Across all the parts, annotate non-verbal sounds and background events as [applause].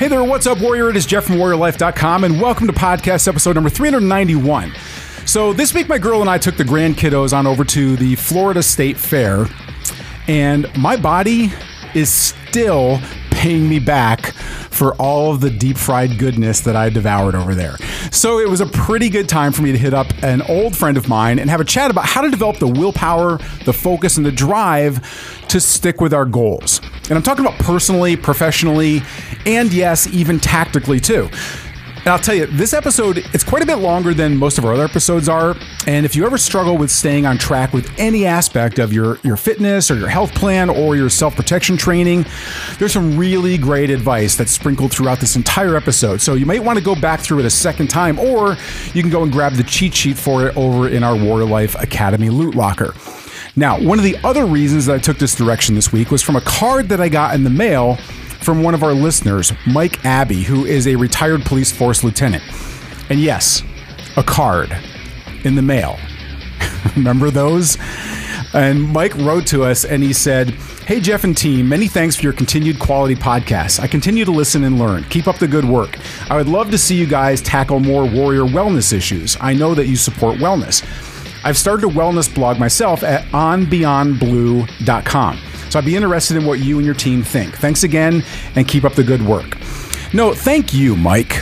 Hey there, what's up, Warrior? It is Jeff from WarriorLife.com, and welcome to podcast episode number 391. So, this week, my girl and I took the grand kiddos on over to the Florida State Fair, and my body is still paying me back for all of the deep fried goodness that I devoured over there. So it was a pretty good time for me to hit up an old friend of mine and have a chat about how to develop the willpower, the focus, and the drive to stick with our goals. And I'm talking about personally, professionally, and yes, even tactically too. And I'll tell you, this episode, it's quite a bit longer than most of our other episodes are. And if you ever struggle with staying on track with any aspect of your, your fitness or your health plan or your self protection training, there's some really great advice that's sprinkled throughout this entire episode. So you might want to go back through it a second time, or you can go and grab the cheat sheet for it over in our Warrior Life Academy loot locker. Now, one of the other reasons that I took this direction this week was from a card that I got in the mail from one of our listeners, Mike Abbey, who is a retired police force lieutenant. And yes, a card in the mail. [laughs] Remember those? And Mike wrote to us and he said, Hey, Jeff and team, many thanks for your continued quality podcast. I continue to listen and learn. Keep up the good work. I would love to see you guys tackle more warrior wellness issues. I know that you support wellness. I've started a wellness blog myself at onbeyondblue.com. So I'd be interested in what you and your team think. Thanks again and keep up the good work. No, thank you, Mike.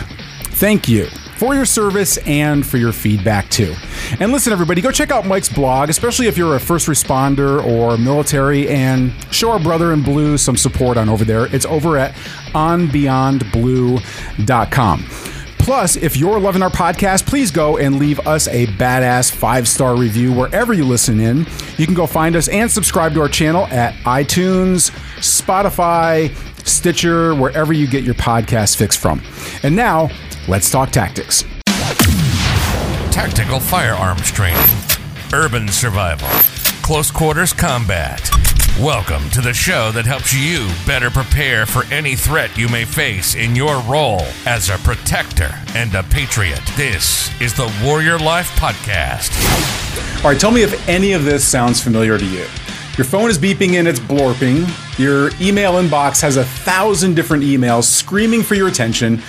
Thank you for your service and for your feedback too. And listen, everybody, go check out Mike's blog, especially if you're a first responder or military, and show our brother in blue some support on over there. It's over at onbeyondblue.com. Plus, if you're loving our podcast, please go and leave us a badass five star review wherever you listen in. You can go find us and subscribe to our channel at iTunes, Spotify, Stitcher, wherever you get your podcast fix from. And now, let's talk tactics. Tactical firearms training, urban survival, close quarters combat. Welcome to the show that helps you better prepare for any threat you may face in your role as a protector and a patriot. This is the Warrior Life Podcast. All right, tell me if any of this sounds familiar to you. Your phone is beeping and it's blorping. Your email inbox has a thousand different emails screaming for your attention.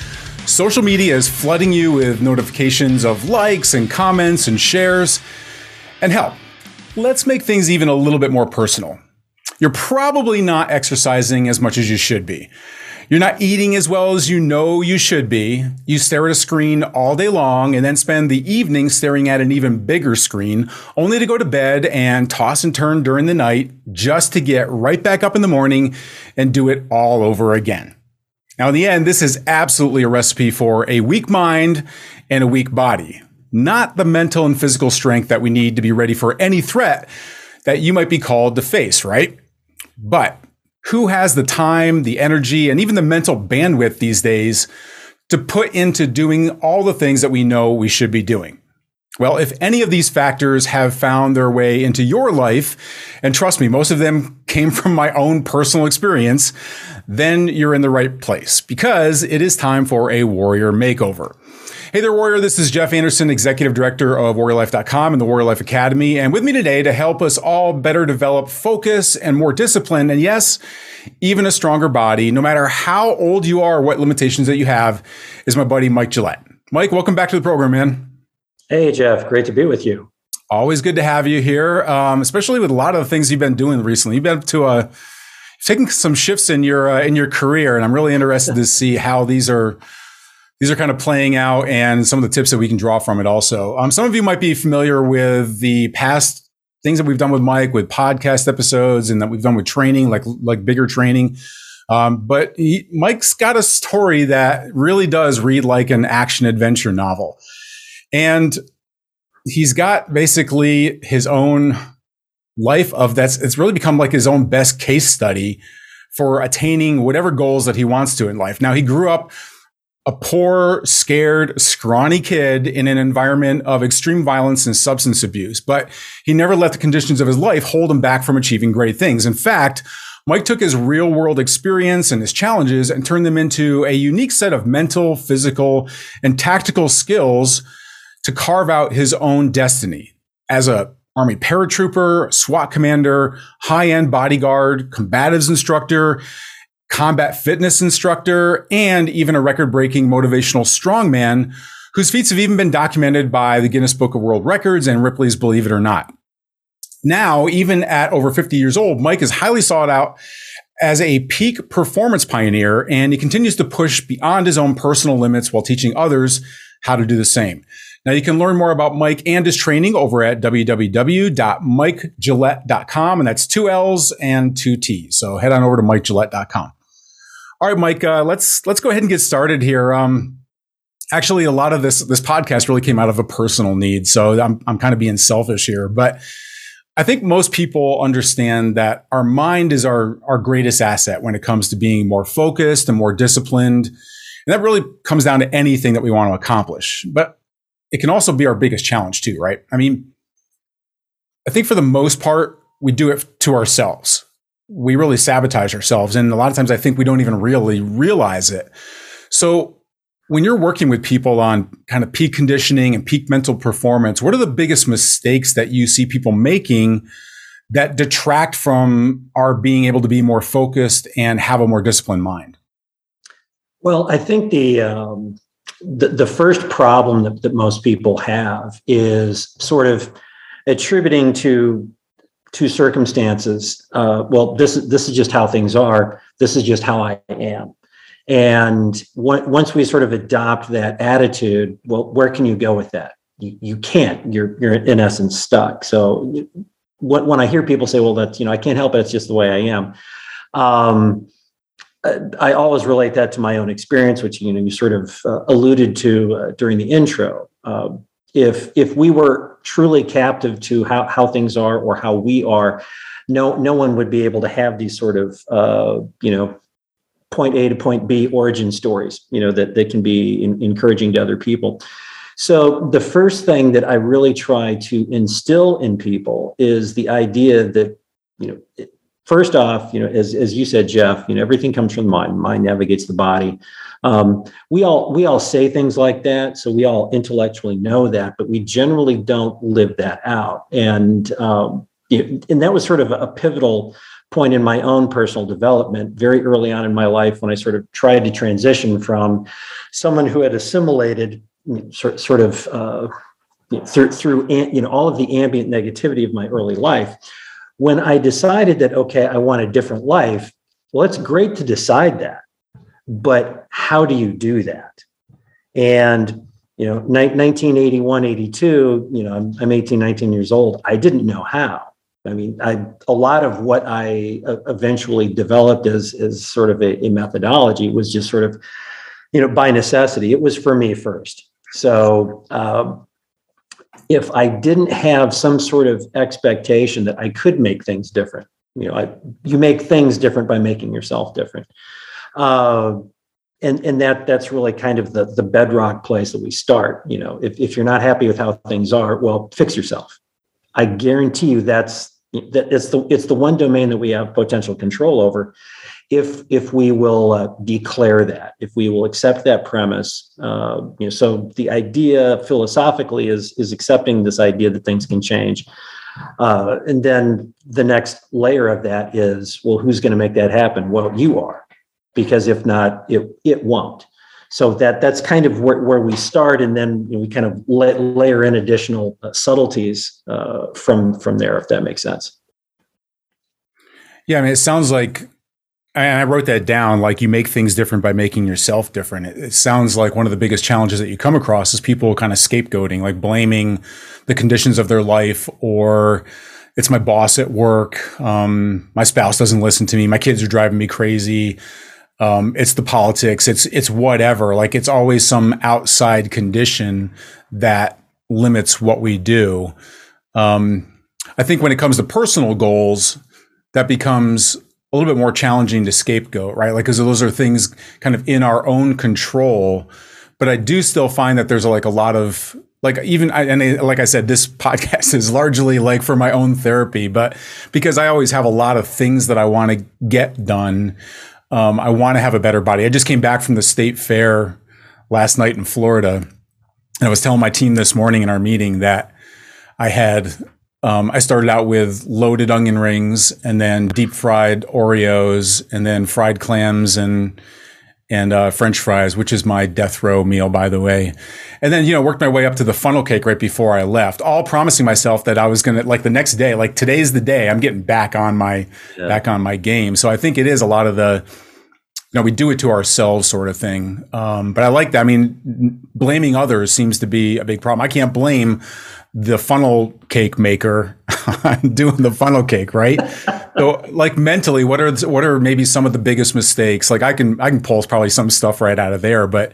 Social media is flooding you with notifications of likes and comments and shares. And hell, let's make things even a little bit more personal. You're probably not exercising as much as you should be. You're not eating as well as you know you should be. You stare at a screen all day long and then spend the evening staring at an even bigger screen, only to go to bed and toss and turn during the night just to get right back up in the morning and do it all over again. Now, in the end, this is absolutely a recipe for a weak mind and a weak body, not the mental and physical strength that we need to be ready for any threat that you might be called to face, right? But who has the time, the energy, and even the mental bandwidth these days to put into doing all the things that we know we should be doing? Well, if any of these factors have found their way into your life, and trust me, most of them came [laughs] from my own personal experience, then you're in the right place because it is time for a warrior makeover. Hey there, Warrior. This is Jeff Anderson, Executive Director of WarriorLife.com and the Warrior Life Academy. And with me today to help us all better develop focus and more discipline, and yes, even a stronger body, no matter how old you are or what limitations that you have, is my buddy Mike Gillette. Mike, welcome back to the program, man. Hey, Jeff. Great to be with you. Always good to have you here, um, especially with a lot of the things you've been doing recently. You've been up to a taking some shifts in your uh, in your career, and I'm really interested to see how these are these are kind of playing out and some of the tips that we can draw from it also. Um, some of you might be familiar with the past things that we've done with Mike with podcast episodes and that we've done with training, like, like bigger training. Um, but he, Mike's got a story that really does read like an action adventure novel. And he's got basically his own life of that's, it's really become like his own best case study for attaining whatever goals that he wants to in life. Now, he grew up a poor, scared, scrawny kid in an environment of extreme violence and substance abuse, but he never let the conditions of his life hold him back from achieving great things. In fact, Mike took his real world experience and his challenges and turned them into a unique set of mental, physical, and tactical skills to carve out his own destiny as a Army paratrooper, SWAT commander, high end bodyguard, combatives instructor, combat fitness instructor, and even a record breaking motivational strongman whose feats have even been documented by the Guinness Book of World Records and Ripley's Believe It or Not. Now, even at over 50 years old, Mike is highly sought out as a peak performance pioneer, and he continues to push beyond his own personal limits while teaching others how to do the same. Now you can learn more about Mike and his training over at www.mikegillette.com. And that's two L's and two T's. So head on over to mikegillette.com. All right, Mike, uh, let's, let's go ahead and get started here. Um, actually, a lot of this, this podcast really came out of a personal need. So I'm, I'm kind of being selfish here, but I think most people understand that our mind is our, our greatest asset when it comes to being more focused and more disciplined. And that really comes down to anything that we want to accomplish. But it can also be our biggest challenge too, right? I mean, I think for the most part, we do it to ourselves. We really sabotage ourselves. And a lot of times I think we don't even really realize it. So when you're working with people on kind of peak conditioning and peak mental performance, what are the biggest mistakes that you see people making that detract from our being able to be more focused and have a more disciplined mind? Well, I think the um, the, the first problem that, that most people have is sort of attributing to to circumstances. Uh, well, this this is just how things are. This is just how I am. And once we sort of adopt that attitude, well, where can you go with that? You, you can't. You're you're in essence stuck. So when, when I hear people say, "Well, that's you know I can't help it. It's just the way I am," um, I always relate that to my own experience, which you know you sort of uh, alluded to uh, during the intro. Uh, if if we were truly captive to how how things are or how we are, no no one would be able to have these sort of uh, you know point A to point B origin stories. You know that that can be in, encouraging to other people. So the first thing that I really try to instill in people is the idea that you know first off, you know, as, as you said, Jeff, you know, everything comes from the mind. Mind navigates the body. Um, we all we all say things like that, so we all intellectually know that, but we generally don't live that out. And um, and that was sort of a pivotal point in my own personal development very early on in my life when I sort of tried to transition from someone who had assimilated sort, sort of uh, through, through you know all of the ambient negativity of my early life when I decided that, okay, I want a different life, well, it's great to decide that. But how do you do that? And, you know, 1981, 82, you know, I'm, I'm 18, 19 years old. I didn't know how. I mean, I, a lot of what I uh, eventually developed as, as sort of a, a methodology was just sort of, you know, by necessity. It was for me first. So, um, if I didn't have some sort of expectation that I could make things different. You know, I, you make things different by making yourself different. Uh, and and that that's really kind of the the bedrock place that we start. You know, if, if you're not happy with how things are, well, fix yourself. I guarantee you that's that it's the it's the one domain that we have potential control over if if we will uh, declare that, if we will accept that premise, uh, you know, so the idea philosophically is is accepting this idea that things can change, uh, and then the next layer of that is, well, who's going to make that happen? Well, you are, because if not, it it won't. So that that's kind of where, where we start, and then we kind of let, layer in additional uh, subtleties uh, from from there, if that makes sense. Yeah, I mean, it sounds like and I wrote that down like you make things different by making yourself different. It, it, sounds like one of the biggest challenges that you come across is people kind of scapegoating, like blaming the conditions of their life or it's my boss at work. Um, my spouse doesn't listen to me. My kids are driving me crazy. Um, it's the politics. It's, it's whatever. Like it's always some outside condition that limits what we do. Um, I think when it comes to personal goals, that becomes a little bit more challenging to scapegoat, right? Like, because those are things kind of in our own control. But I do still find that there's like a lot of like even and like I said, this [laughs] podcast is largely like for my own therapy, but because I always have a lot of things that I want to get done. Um, I want to have a better body. I just came back from the state fair last night in Florida, and I was telling my team this morning in our meeting that I had Um, I started out with loaded onion rings and then deep fried Oreos and then fried clams and and uh, French fries, which is my death row meal, by the way. And then, you know, worked my way up to the funnel cake right before I left, all promising myself that I was going to, like the next day, like today's the day I'm getting back on my, yeah. back on my game. So I think it is a lot of the, you know, we do it to ourselves sort of thing. Um, but I like that. I mean, blaming others seems to be a big problem. I can't blame the funnel cake maker [laughs] doing the funnel cake, right? [laughs] so, like mentally, what are what are maybe some of the biggest mistakes? Like I can I can pull probably some stuff right out of there, but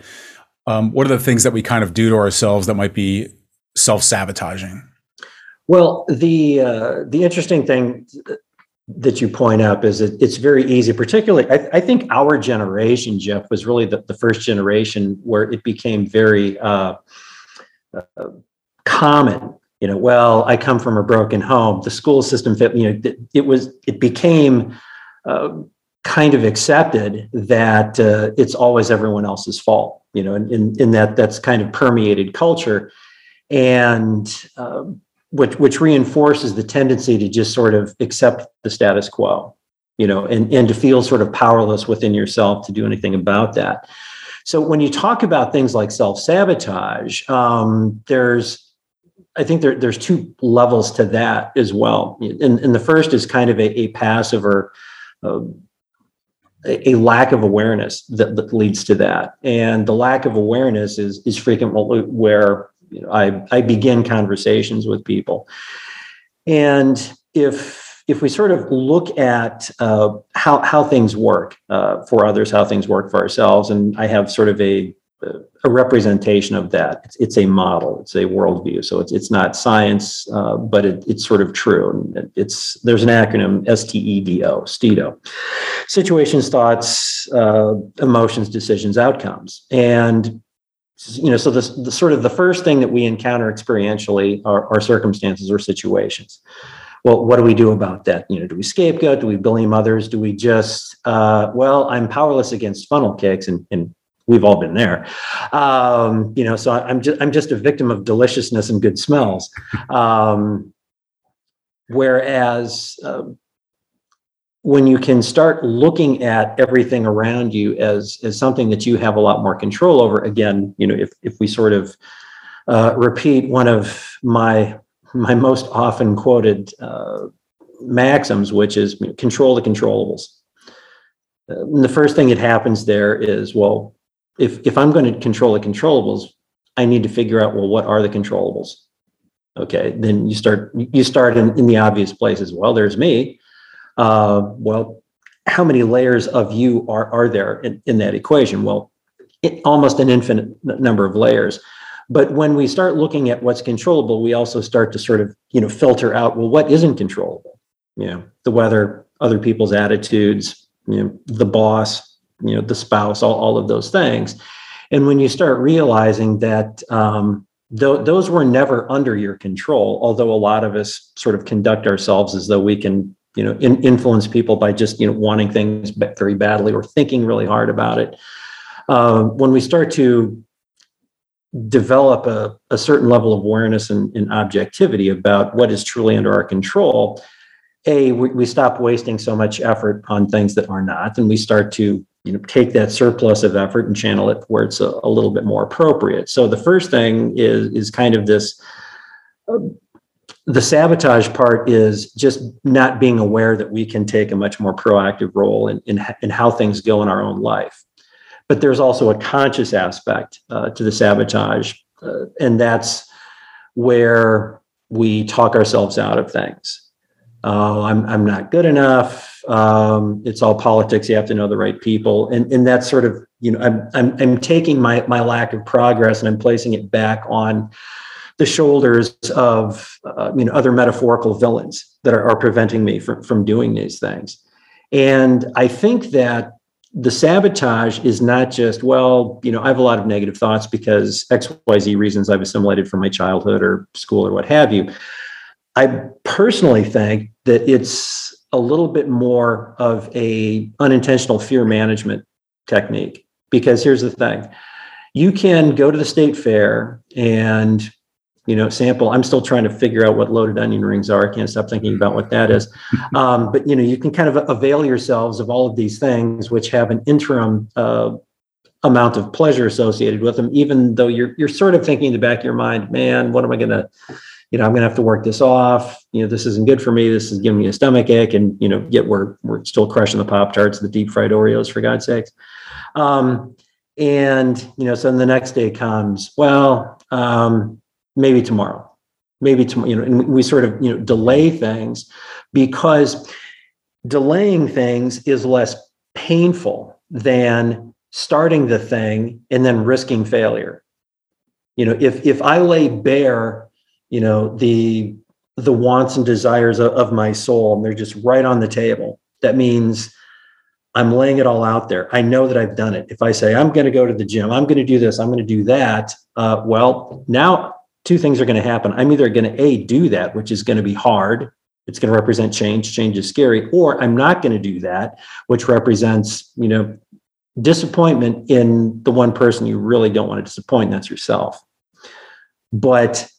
um, what are the things that we kind of do to ourselves that might be self sabotaging? Well, the uh, the interesting thing that you point up is that it's very easy, particularly, I, I think our generation, Jeff, was really the, the first generation where it became very uh, uh, common. You know, well, I come from a broken home. The school system fit, you know, it, it was, it became uh, kind of accepted that uh, it's always everyone else's fault, you know, and in, in that that's kind of permeated culture. And, um, which which reinforces the tendency to just sort of accept the status quo you know and and to feel sort of powerless within yourself to do anything about that so when you talk about things like self-sabotage um, there's i think there, there's two levels to that as well and, and the first is kind of a, a passive or uh, a lack of awareness that, that, leads to that and the lack of awareness is is frequently where you know, I, I begin conversations with people. And if if we sort of look at uh, how how things work uh, for others, how things work for ourselves, and I have sort of a a representation of that. It's, it's a model. It's a worldview. So it's it's not science, uh, but it, it's sort of true. And it's there's an acronym STEDO, STEDO, situations, thoughts, uh, emotions, decisions, outcomes, and you know so the, the sort of the first thing that we encounter experientially are, are circumstances or situations well what do we do about that you know do we scapegoat do we blame others do we just uh, well i'm powerless against funnel cakes and, and we've all been there. Um, you know so i'm just i'm just a victim of deliciousness and good smells. Um, whereas uh, when you can start looking at everything around you as as something that you have a lot more control over again you know if if we sort of uh, repeat one of my my most often quoted uh, maxims which is control the controllables. Uh, the first thing that happens there is well if if i'm going to control the controllables i need to figure out well what are the controllables okay then you start you start in, in the obvious places well there's me uh, well, how many layers of you are, are there in, in that equation? Well, it, almost an infinite number of layers. But when we start looking at what's controllable, we also start to sort of, you know, filter out, well, what isn't controllable? You know, the weather, other people's attitudes, you know, the boss, you know, the spouse, all, all of those things. And when you start realizing that um, th- those were never under your control, although a lot of us sort of conduct ourselves as though we can you know in, influence people by just you know wanting things very badly or thinking really hard about it um, when we start to develop a, a certain level of awareness and, and, objectivity about what is truly under our control a we, we stop wasting so much effort on things that are not and we start to you know take that surplus of effort and channel it where it's a, a little bit more appropriate so the first thing is is kind of this uh, the sabotage part is just not being aware that we can take a much more proactive role in, in, in how things go in our own life. But there's also a conscious aspect uh, to the sabotage, uh, and that's where we talk ourselves out of things. oh I'm, I'm not good enough. Um, it's all politics. You have to know the right people. And, and that's sort of, you know, I'm, I'm, I'm taking my, my lack of progress and I'm placing it back on the shoulders of uh, you know other metaphorical villains that are, are preventing me from, from doing these things and i think that the sabotage is not just well you know i have a lot of negative thoughts because xyz reasons i've assimilated from my childhood or school or what have you i personally think that it's a little bit more of a unintentional fear management technique because here's the thing you can go to the state fair and you know, sample. I'm still trying to figure out what loaded onion rings are. I can't stop thinking about what that is. [laughs] Um, but you know, you can kind of avail yourselves of all of these things, which have an interim uh, amount of pleasure associated with them, even though you're you're sort of thinking in the back of your mind, man, what am I going to you know, I'm going to have to work this off. You know, this isn't good for me. This is giving me a stomach ache. And, you know, yet we're, we're still crushing the Pop Tarts, the deep fried Oreos, for God's sakes. Um, and, you know, so then the next day comes, well, um, maybe tomorrow, maybe tomorrow, you know, and we sort of, you know, delay things because delaying things is less painful than starting the thing and then risking failure. You know, if if I lay bare you know the the wants and desires of, of my soul and they're just right on the table. That means i'm laying it all out there. I know that i've done it. If i say i'm going to go to the gym i'm going to do this i'm going to do that uh, well now two things are going to happen. I'm either going to a do that which is going to be hard it's going to represent change change is scary or i'm not going to do that which represents you know disappointment in the one person you really don't want to disappoint that's yourself. But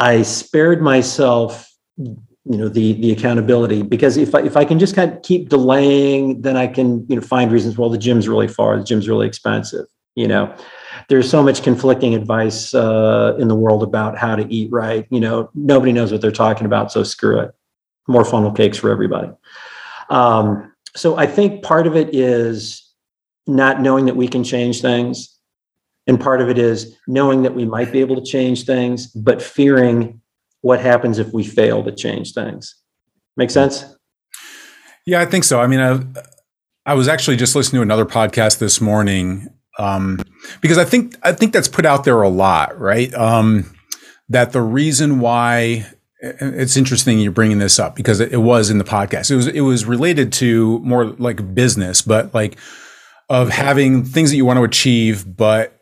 I spared myself, you know, the the accountability because if I if I can just kind of keep delaying, then I can you know find reasons. Well, the gym's really far, the gym's really expensive. You know, there's so much conflicting advice uh, in the world about how to eat right. You know, nobody knows what they're talking about, so screw it. More funnel cakes for everybody. Um, so I think part of it is not knowing that we can change things and part of it is knowing that we might be able to change things, but fearing what happens if we fail to change things. Make sense? Yeah, I think so. I mean, I, I was actually just listening to another podcast this morning um, because I think I think that's put out there a lot, right? Um, that the reason why it's interesting you're bringing this up because it, was in the podcast. It was it was related to more like business, but like of having things that you want to achieve, but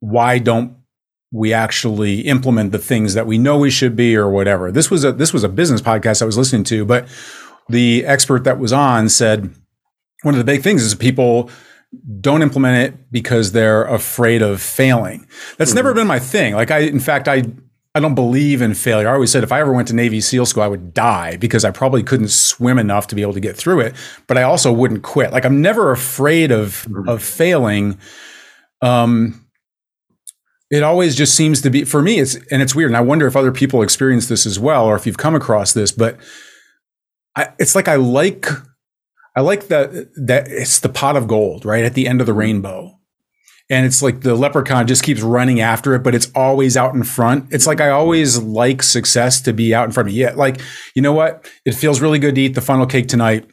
why don't we actually implement the things that we know we should be or whatever. This was a this was a business podcast I was listening to, but the expert that was on said one of the big things is people don't implement it because they're afraid of failing. That's mm-hmm. never been my thing. Like I in fact I I don't believe in failure. I always said if I ever went to Navy SEAL school, I would die because I probably couldn't swim enough to be able to get through it. But I also wouldn't quit. Like I'm never afraid of mm-hmm. of failing. Um, it always just seems to be for me it's and it's weird and i wonder if other people experience this as well or if you've come across this but I, it's like i like i like that that it's the pot of gold right at the end of the rainbow. And it's like the leprechaun just keeps running after it but it's always out in front. It's like i always like success to be out in front of me. Yeah like you know what? It feels really good to eat the funnel cake tonight.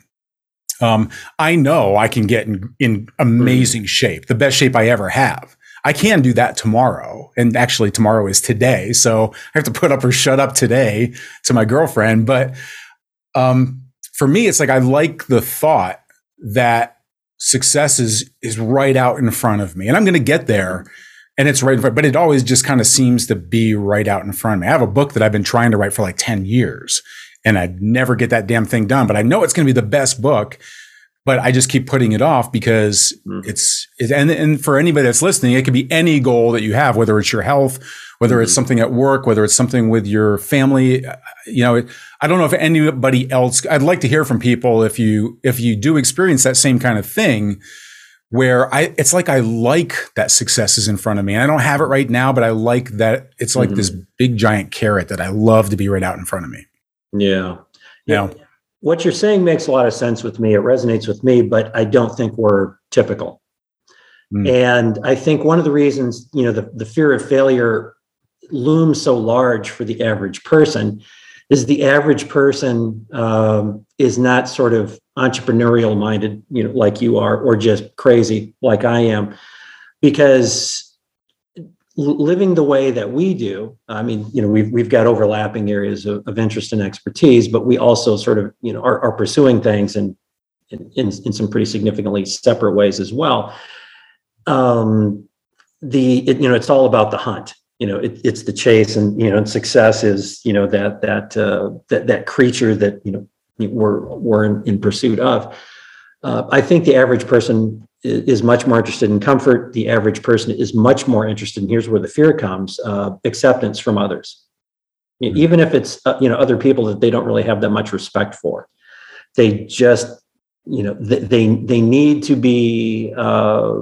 Um, i know i can get in, in amazing shape the best shape i ever have I can do that tomorrow. And actually, tomorrow is today. So I have to put up or shut up today to my girlfriend. But um, for me, it's like I like the thought that success is is right out in front of me, and I'm going to get there. And it's right in front, but it always just kind of seems to be right out in front of me. I have a book that I've been trying to write for like 10 years and I'd never get that damn thing done, but I know it's going to be the best book but I just keep putting it off because mm. it's, it, and, and for anybody that's listening, it could be any goal that you have, whether it's your health, whether mm-hmm. it's something at work, whether it's something with your family. You know, I don't know if anybody else, I'd like to hear from people if you, if you do experience that same kind of thing where I, it's like I like that success is in front of me. And I don't have it right now, but I like that it's like mm-hmm. this big giant carrot that I love to be right out in front of me. Yeah. Yeah what you're saying makes a lot of sense with me. It resonates with me, but I don't think we're typical. Mm. And I think one of the reasons, you know, the, the fear of failure looms so large for the average person is the average person um, is not sort of entrepreneurial minded, you know, like you are, or just crazy like I am, because living the way that we do i mean you know we've, we've got overlapping areas of, of interest and expertise but we also sort of you know are, are pursuing things in, in, in some pretty significantly separate ways as well um the it, you know it's all about the hunt you know it, it's the chase and you know and success is you know that that uh that that creature that you know we're we're in, in pursuit of uh, i think the average person is much more interested in comfort. The average person is much more interested, and here's where the fear comes uh, acceptance from others. mm-hmm. even if it's uh, you know other people that they don't really have that much respect for. They just you know they they, they need to be uh,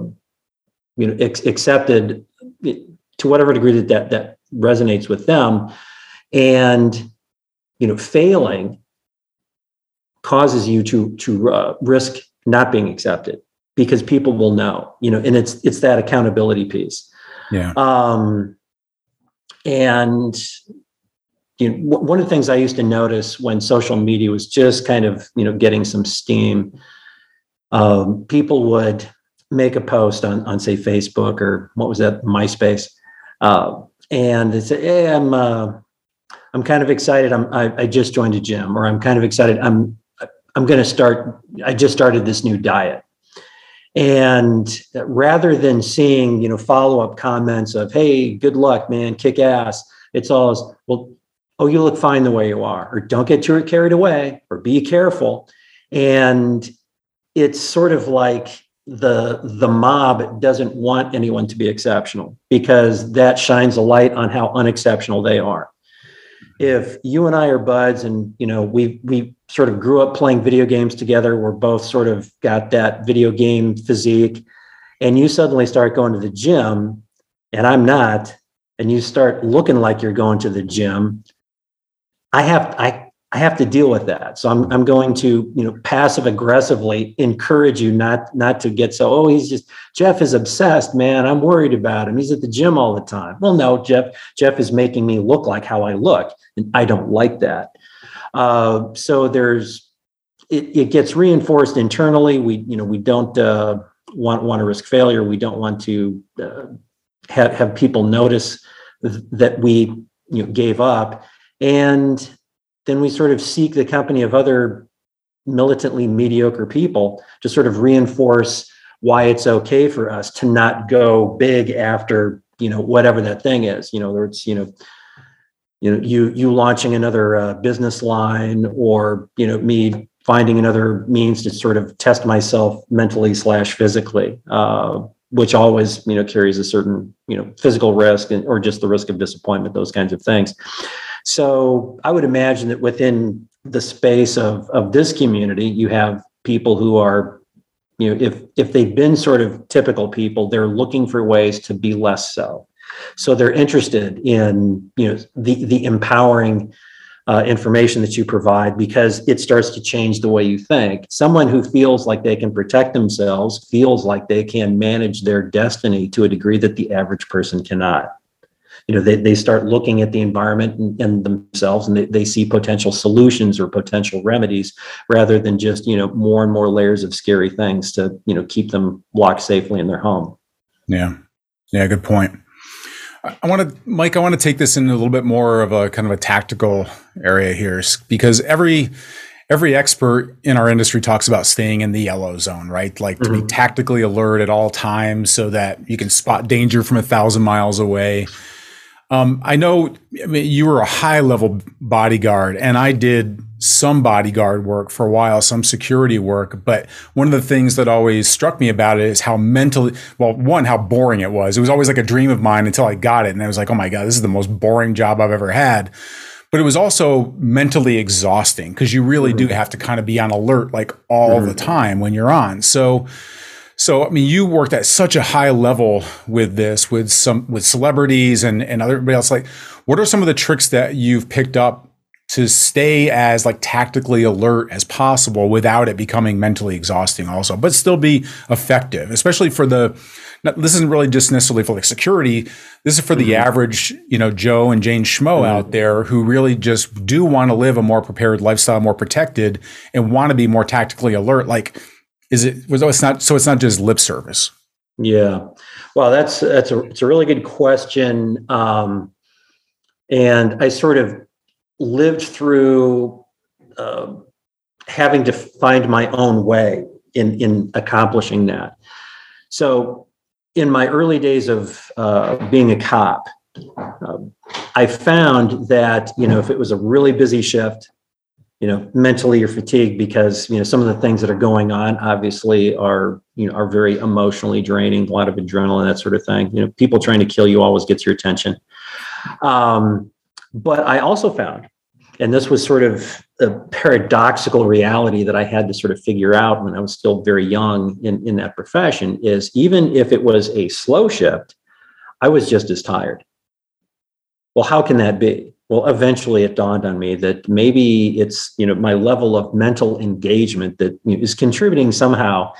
you know ex- accepted to whatever degree that, that that resonates with them, and you know failing causes you to to uh, risk not being accepted because people will know you know and it's it's that accountability piece. Yeah. Um and you know, one of the things I used to notice when social media was just kind of you know getting some steam, um, people would make a post on on say Facebook or what was that MySpace, uh, and they say, "Hey, I'm uh, I'm kind of excited. I'm I, I just joined a gym, or I'm kind of excited. I'm I'm going to start. I just started this new diet." And rather than seeing, you know, follow up comments of, "Hey, good luck, man, kick ass," it's all, "Well, oh, you look fine the way you are, or don't get too carried away, or be careful. And it's sort of like the the mob doesn't want anyone to be exceptional because that shines a light on how unexceptional they are. If you and I are buds and you know we we sort of grew up playing video games together, we're both sort of got that video game physique, and you suddenly start going to the gym and I'm not, and you start looking like you're going to the gym, I have I I have to deal with that. So I'm I'm going to you know passive aggressively encourage you not not to get so oh he's just Jeff is obsessed man I'm worried about him he's at the gym all the time. Well no Jeff Jeff is making me look like how I look and I don't like that. Uh, so there's it, it gets reinforced internally. We you know we don't uh, want want to risk failure. We don't want to uh, have have people notice that we you know, gave up and then we sort of seek the company of other militantly mediocre people to sort of reinforce why it's okay for us to not go big after you know whatever that thing is. You know it's you know you know you you launching another uh, business line or you know me finding another means to sort of test myself mentally slash physically uh, which always you know carries a certain you know physical risk and, or just the risk of disappointment those kinds of things so I would imagine that within the space of, of this community, you have people who are, you know, if if they've been sort of typical people, they're looking for ways to be less so. So they're interested in, you know, the the empowering uh, information that you provide because it starts to change the way you think. Someone who feels like they can protect themselves feels like they can manage their destiny to a degree that the average person cannot you know they, they start looking at the environment and, and themselves and they, they see potential solutions or potential remedies rather than just you know more and more layers of scary things to you know keep them locked safely in their home yeah yeah good point I want to, Mike. I want to take this in a little bit more of a kind of a tactical area here, because every every expert in our industry talks about staying in the yellow zone, right? Like mm-hmm. to be mm-hmm. tactically alert at all times, so that you can spot danger from a thousand miles away. Um, I know I mean, you were a high level bodyguard, and I did some bodyguard work for a while, some security work. But one of the things that always struck me about it is how mentally, well, one, how boring it was. It was always like a dream of mine until I got it. And I was like, oh my God, this is the most boring job I've ever had. But it was also mentally exhausting because you really mm-hmm. do have to kind of be on alert like all mm-hmm. the time when you're on. So, so I mean, you worked at such a high level with this, with some with celebrities and and everybody else. Like, what are some of the tricks that you've picked up to stay as like tactically alert as possible without it becoming mentally exhausting, also, but still be effective, especially for the. this isn't really just necessarily for like security. This is for the mm-hmm. average, you know, Joe and Jane Schmo mm-hmm. out there who really just do want to live a more prepared lifestyle, more protected, and want to be more tactically alert. Like is it was it's not so it's not just lip service. Yeah. Well that's that's a it's a really good question. Um, and i sort of lived through uh, having to find my own way in in accomplishing that. So in my early days of uh, being a cop uh, i found that you know if it was a really busy shift you know mentally you're fatigued because you know some of the things that are going on obviously are you know are very emotionally draining a lot of adrenaline that sort of thing you know people trying to kill you always gets your attention um, but I also found, and this was sort of a paradoxical reality that I had to sort of figure out when I was still very young in, in that profession, is even if it was a slow shift, I was just as tired. Well, how can that be? Well, eventually it dawned on me that maybe it's you know my level of mental engagement that you know, is contributing somehow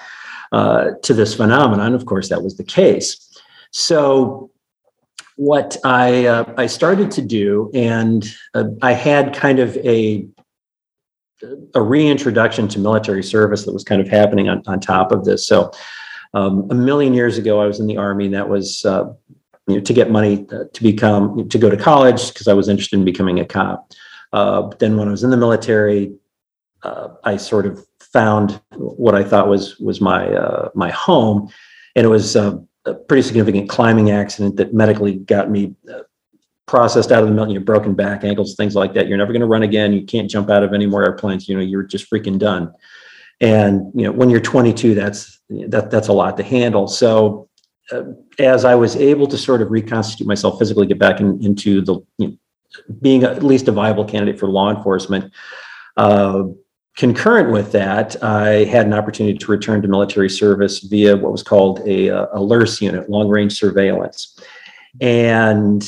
uh, to this phenomenon. Of course, that was the case. So what I uh, I started to do, and uh, I had kind of a a reintroduction to military service that was kind of happening on, on top of this. So um, a million years ago, I was in the army, and that was uh, you know, to get money uh, to become to go to college because I was interested in becoming a cop. Uh, but then when I was in the military, uh, I sort of found what I thought was was my uh, my home, and it was uh, a pretty significant climbing accident that medically got me uh, processed out of the military. Broken back, ankles, things like that. You're never going to run again. You can't jump out of any more airplanes. You know, you're just freaking done. And you know, when you're 22, that's that that's a lot to handle. So uh, as I was able to sort of reconstitute myself physically, get back in, into the you know, being at least a viable candidate for law enforcement. Uh, concurrent with that, I had an opportunity to return to military service via what was called a, a LURS unit, long range surveillance. And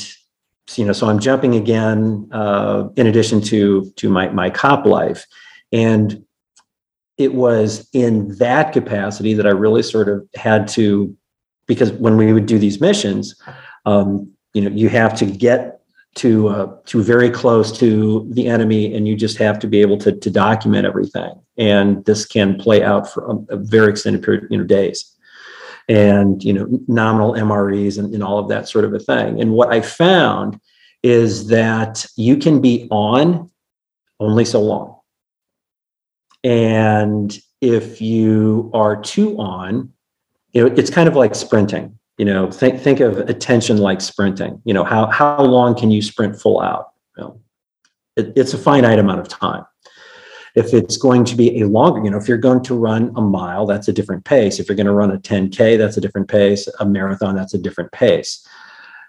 you know, so I'm jumping again uh, in addition to to my my cop life, and it was in that capacity that I really sort of had to because when we would do these missions, um, you know, you have to get to uh, to very close to the enemy, and you just have to be able to to document everything. And this can play out for a, a very extended period, you know, days, and you know, nominal MREs and, and all of that sort of a thing. And what I found is that you can be on only so long, and if you are too on, you know it's kind of like sprinting you know think think of attention like sprinting. You know how how long can you sprint full out? You know, it, it's a finite amount of time. If it's going to be a longer you know if you're going to run a mile that's a different pace. If you're going to run a 10k that's a different pace. A marathon that's a different pace.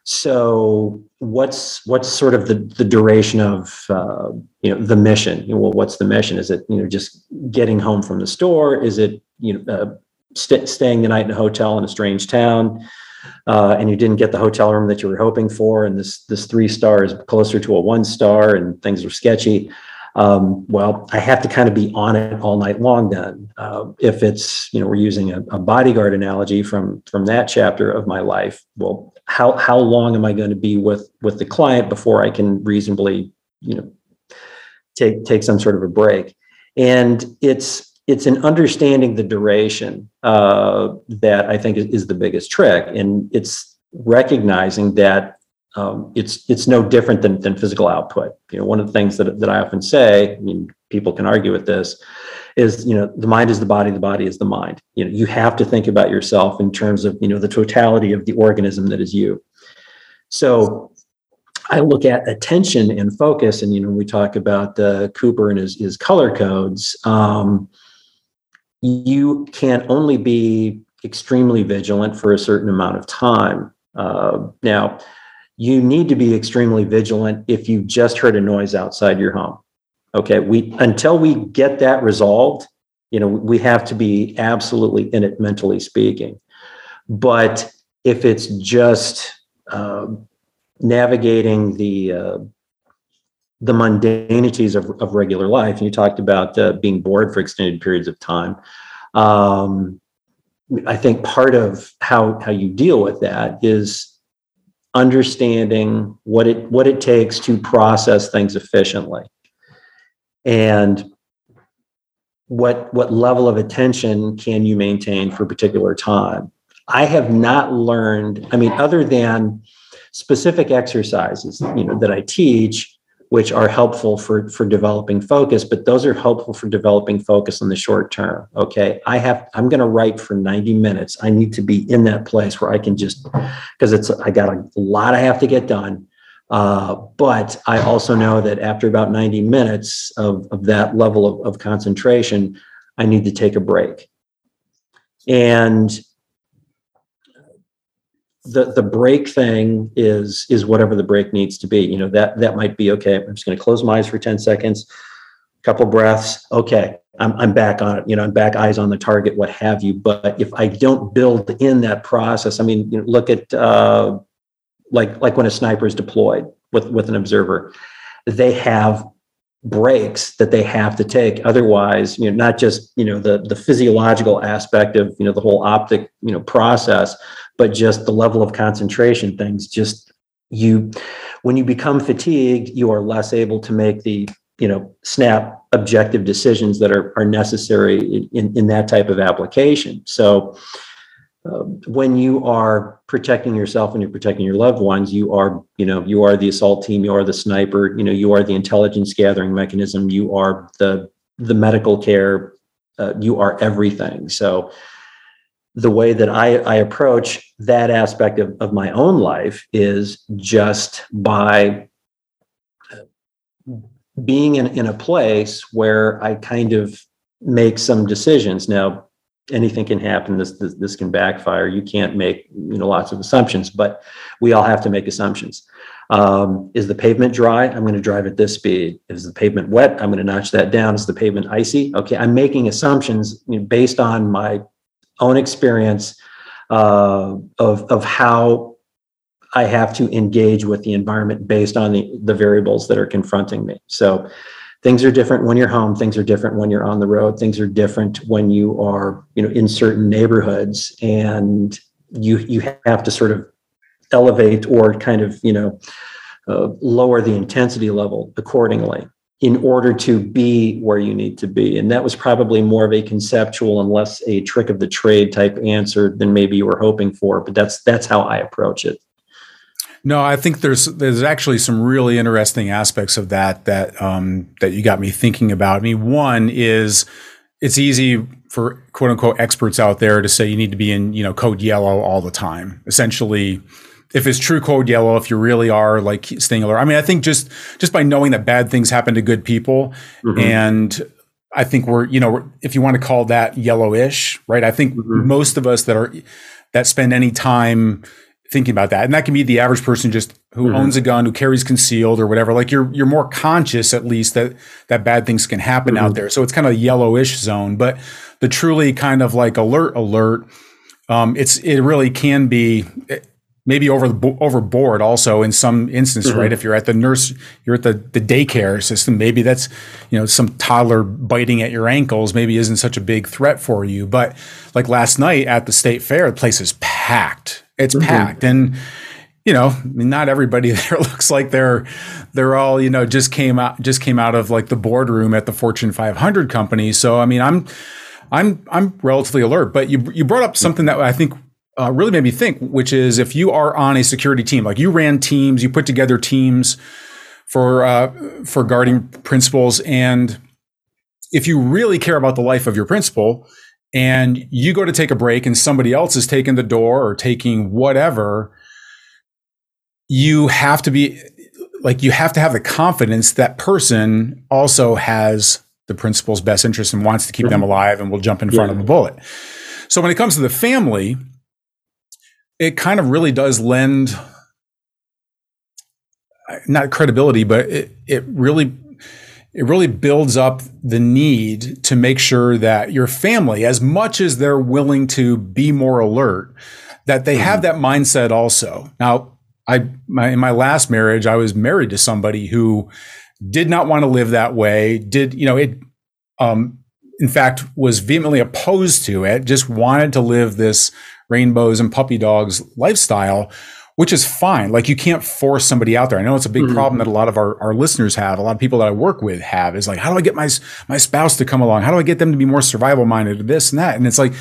So what's what's sort of the, the duration of uh, you know the mission? You know, well what's the mission? Is it you know just getting home from the store? Is it you know uh, st- staying the night in a hotel in a strange town, uh, and you didn't get the hotel room that you were hoping for, and this this three star is closer to a one star, and things are sketchy. Um, well, I have to kind of be on it all night long. Then, uh, if it's you know we're using a, a, bodyguard analogy from from that chapter of my life, well, how how long am I going to be with with the client before I can reasonably you know take take some sort of a break? And it's it's an understanding the duration uh, that I think is, the biggest trick, and it's recognizing that um, it's it's no different than, than physical output. You know, one of the things that that I often say, I mean, people can argue with this, is you know, the mind is the body, the body is the mind. You know, you have to think about yourself in terms of you know the totality of the organism that is you. So I look at attention and focus, and you know, we talk about uh, Cooper and his, his color codes. Um, you can only be extremely vigilant for a certain amount of time. Uh, now, you need to be extremely vigilant if you just heard a noise outside your home. Okay, we until we get that resolved, you know, we have to be absolutely in it mentally speaking. But if it's just uh, navigating the uh, the mundanities of, of regular life. And you talked about uh, being bored for extended periods of time. Um, I think part of how how you deal with that is understanding what it what it takes to process things efficiently, and what what level of attention can you maintain for a particular time. I have not learned. I mean, other than specific exercises, you know, that I teach which are helpful for for developing focus but those are helpful for developing focus in the short term okay? I have i'm going to write for 90 minutes. I need to be in that place where i can just because it's i got a lot i have to get done. Uh, but i also know that after about 90 minutes of, of that level of, of concentration i need to take a break. And the the break thing is is whatever the break needs to be. You know that that might be okay. I'm just going to close my eyes for ten seconds, a couple breaths. Okay, I'm I'm back on it. You know, I'm back, eyes on the target, what have you. But if I don't build in that process, I mean, you know, look at uh, like like when a sniper is deployed with with an observer, they have breaks that they have to take. Otherwise you know not just you know the the physiological aspect of you know the whole optic you know process but just the level of concentration things. Just you when you become fatigued you are less able to make the you know snap objective decisions that are, are necessary in, in that type of application. So uh, when you are protecting yourself and you're protecting your loved ones you are you know you are the assault team you are the sniper you know you are the intelligence gathering mechanism you are the the medical care uh, you are everything so the way that I, I approach that aspect of, of my own life is just by being in, in a place where I kind of make some decisions. Now, anything can happen. This, this, this can backfire. You can't make you know lots of assumptions, but we all have to make assumptions. Um, is the pavement dry? I'm going to drive at this speed. Is the pavement wet? I'm going to notch that down. Is the pavement icy? Okay, I'm making assumptions you know, based on my own experience uh, of of how I have to engage with the environment based on the the variables that are confronting me. So things are different when you're home things are different when you're on the road things are different when you are you know in certain neighborhoods and you you have to sort of elevate or kind of you know uh, lower the intensity level accordingly in order to be where you need to be. And that was probably more of a conceptual and less a trick of the trade type answer than maybe you were hoping for. But that's that's how I approach it. No, I think there's there's actually some really interesting aspects of that that um, that you got me thinking about. I mean, one is it's easy for quote unquote experts out there to say you need to be in you know code yellow all the time. Essentially, if it's true code yellow, if you really are like staying alert. I mean, I think just just by knowing that bad things happen to good people, mm-hmm. and I think we're you know if you want to call that yellowish, right? I think mm-hmm. most of us that are that spend any time thinking about that, and that can be the average person just who mm-hmm. owns a gun, who carries concealed or whatever. Like you're you're more conscious at least that that bad things can happen out mm-hmm. there. So it's kind of a yellowish zone, but the truly kind of like alert alert. Um, it's it really can be maybe over the overboard also in some instance mm-hmm. right if you're at the nurse you're at the, the daycare system maybe that's you know some toddler biting at your ankles maybe isn't such a big threat for you but like last night at the state fair the place is packed. It's mm-hmm. packed. And you know not everybody [laughs] there looks like they're they're all you know just came out just came out of like the boardroom at the fortune 500 company. So i mean i'm i'm i'm relatively alert. But you you brought up something that i think uh, really made me think, which is if you are on a security team, like you ran teams, you put together teams for uh, for guarding principals, and if you really care about the life of your principal, and you go to take a break, and somebody else is taking the door or taking whatever, you have to be like you have to have the confidence that person also has the principal's best interest and wants to keep them mm-hmm. alive and will jump in front of a bullet. So when it comes to the family, it kind of really does lend not credibility, but it, it really it really builds up the need to make sure that your family, as much as they're willing to be more alert, that they have that mindset also. Now, I my, in my last marriage, I was married to somebody who did not want to live that way. Did you know it? Um, in fact, was vehemently opposed to it. Just wanted to live this rainbows and puppy dogs lifestyle, which is fine. Like you can't force somebody out there. I know it's a big mm-hmm. problem that a lot of our, our listeners have, a lot of people that I work with have is like, how do I get my, my spouse to come along? How do I get them to be more survival minded, this and that? And it's like,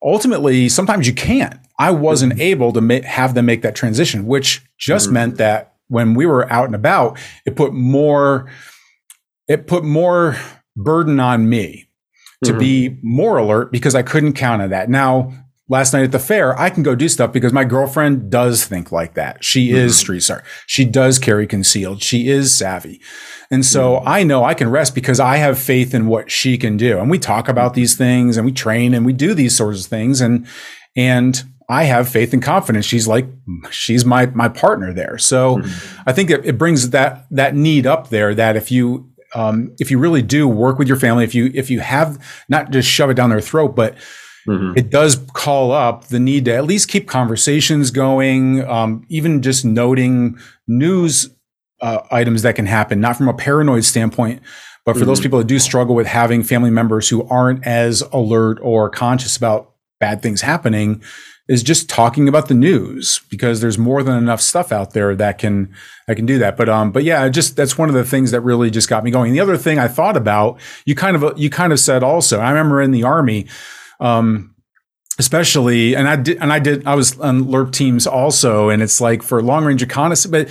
ultimately, sometimes you can't. I wasn't mm-hmm. able to ma- have them make that transition, which just mm-hmm. meant that when we were out and about, it put more, it put more burden on me to mm-hmm. be more alert because I couldn't count on that. Now, last night at the fair, I can go do stuff because my girlfriend does think like that. She mm-hmm. is street smart. She does carry concealed. She is savvy. And so mm-hmm. I know I can rest because I have faith in what she can do. And we talk about these things and we train and we do these sorts of things. And, and I have faith and confidence. She's like, she's my my partner there. So mm-hmm. I think it, it, brings that that need up there. That if you um, if you really do work with your family, if you if you have not just shove it down their throat, but mm-hmm. it does call up the need to at least keep conversations going, um, even just noting news uh, items that can happen, not from a paranoid standpoint, but for mm-hmm. those people that do struggle with having family members who aren't as alert or conscious about bad things happening is just talking about the news because there's more than enough stuff out there that can that can do that. But um, but yeah, just that's one of the things that really just got me going. The other thing I thought about, you kind of you kind of said also. I remember in the army, um, especially, and I did, and I did, I was on LRRP teams also, and it's like for long range reconnaissance, but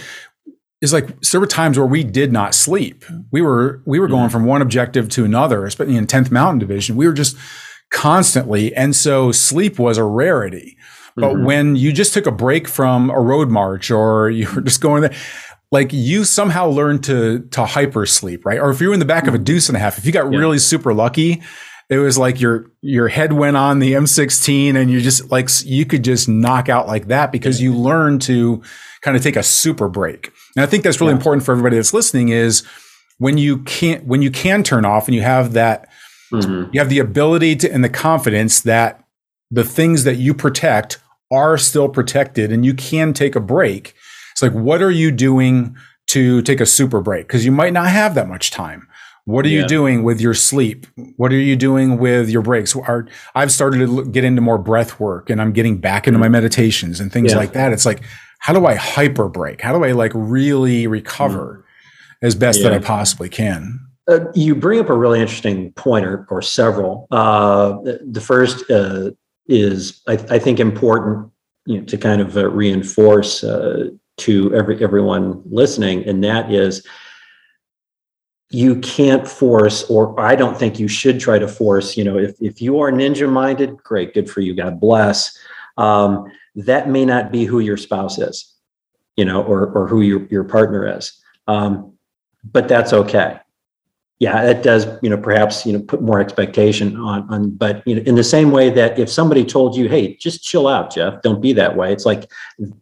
it's like there were times where we did not sleep. We were we were going mm-hmm. from one objective to another, especially in 10th Mountain Division. We were just constantly, and so sleep was a rarity. But mm-hmm. when you just took a break from a road march or [laughs] you were just going there, like you somehow learned to to hyper sleep, right? Or if you were in the back of a mm-hmm. deuce and a half, if you got yeah. really super lucky, it was like your your head went on the M16 and you just like you could just knock out like that because you learned to kind of take a super break. And I think that's really yeah. important for everybody that's listening is when you can't when you can turn off and you have that mm-hmm. you have the ability to and the confidence that the things that you protect are still protected and you can take a break. It's like, what are you doing to take a super break? Because you might not have that much time. What are yeah. you doing with your sleep? What are you doing with your breaks? Are, I've started to get into more breath work and I'm getting back into my mm-hmm. meditations and things yeah. like that. It's like, how do I hyper break? How do I like really recover mm. as best yeah. that I possibly can? Uh, you bring up a really interesting point or, or several. Uh, the first uh, is I, I think important you know, to kind of uh, reinforce uh, to every everyone listening, and that is you can't force, or I don't think you should try to force. You know, if if you are ninja minded, great, good for you, God bless. Um, that may not be who your spouse is, you know, or or who your your partner is, um, but that's okay yeah, that does, you know, perhaps, you know, put more expectation on, on, but, you know, in the same way that if somebody told you, hey, just chill out, Jeff, don't be that way. It's like,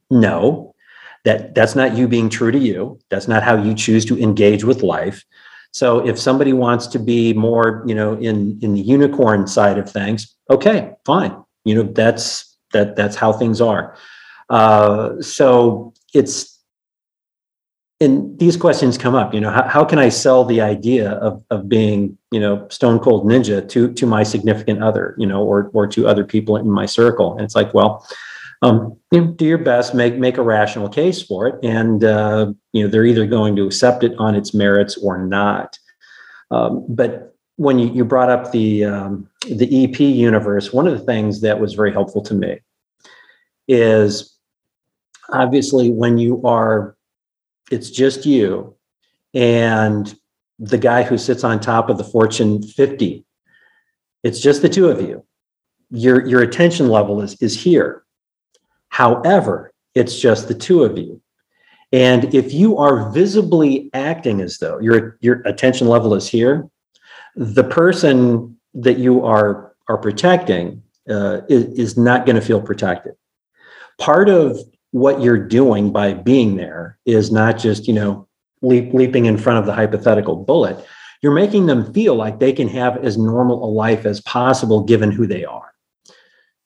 no, that that's not you being true to you. That's not how you choose to engage with life. So if somebody wants to be more, you know, in, in the unicorn side of things, okay, fine. You know, that's, that, that's how things are. Uh, so it's, and these questions come up you know how, how can i sell the idea of, of being you know stone cold ninja to to my significant other you know or or to other people in my circle and it's like well um, you know, do your best make make a rational case for it and uh, you know they're either going to accept it on its merits or not um, but when you, you brought up the um, the ep universe one of the things that was very helpful to me is obviously when you are it's just you and the guy who sits on top of the Fortune 50. It's just the two of you. Your, your attention level is, is here. However, it's just the two of you. And if you are visibly acting as though your, your attention level is here, the person that you are, are protecting uh, is, is not going to feel protected. Part of what you're doing by being there is not just, you know, leap, leaping in front of the hypothetical bullet. You're making them feel like they can have as normal a life as possible given who they are.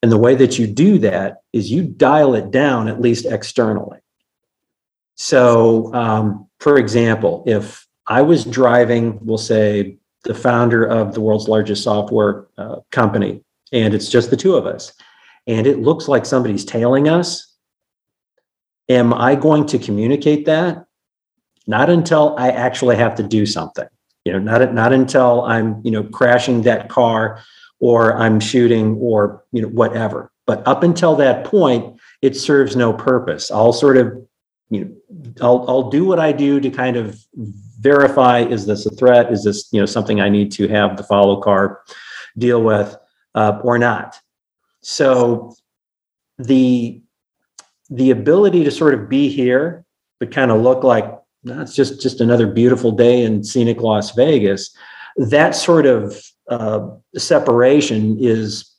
And the way that you do that is you dial it down, at least externally. So, um, for example, if I was driving, we'll say, the founder of the world's largest software uh, company, and it's just the two of us, and it looks like somebody's tailing us, Am I going to communicate that? Not until I actually have to do something. You know, not not until I'm you know crashing that car or I'm shooting or you know whatever. But up until that point, it serves no purpose. I'll sort of you know I'll I'll do what I do to kind of verify is this a threat? Is this you know something I need to have the follow car deal with uh, or not? So the the ability to sort of be here, but kind of look like it's just just another beautiful day in scenic Las Vegas. That sort of uh, separation is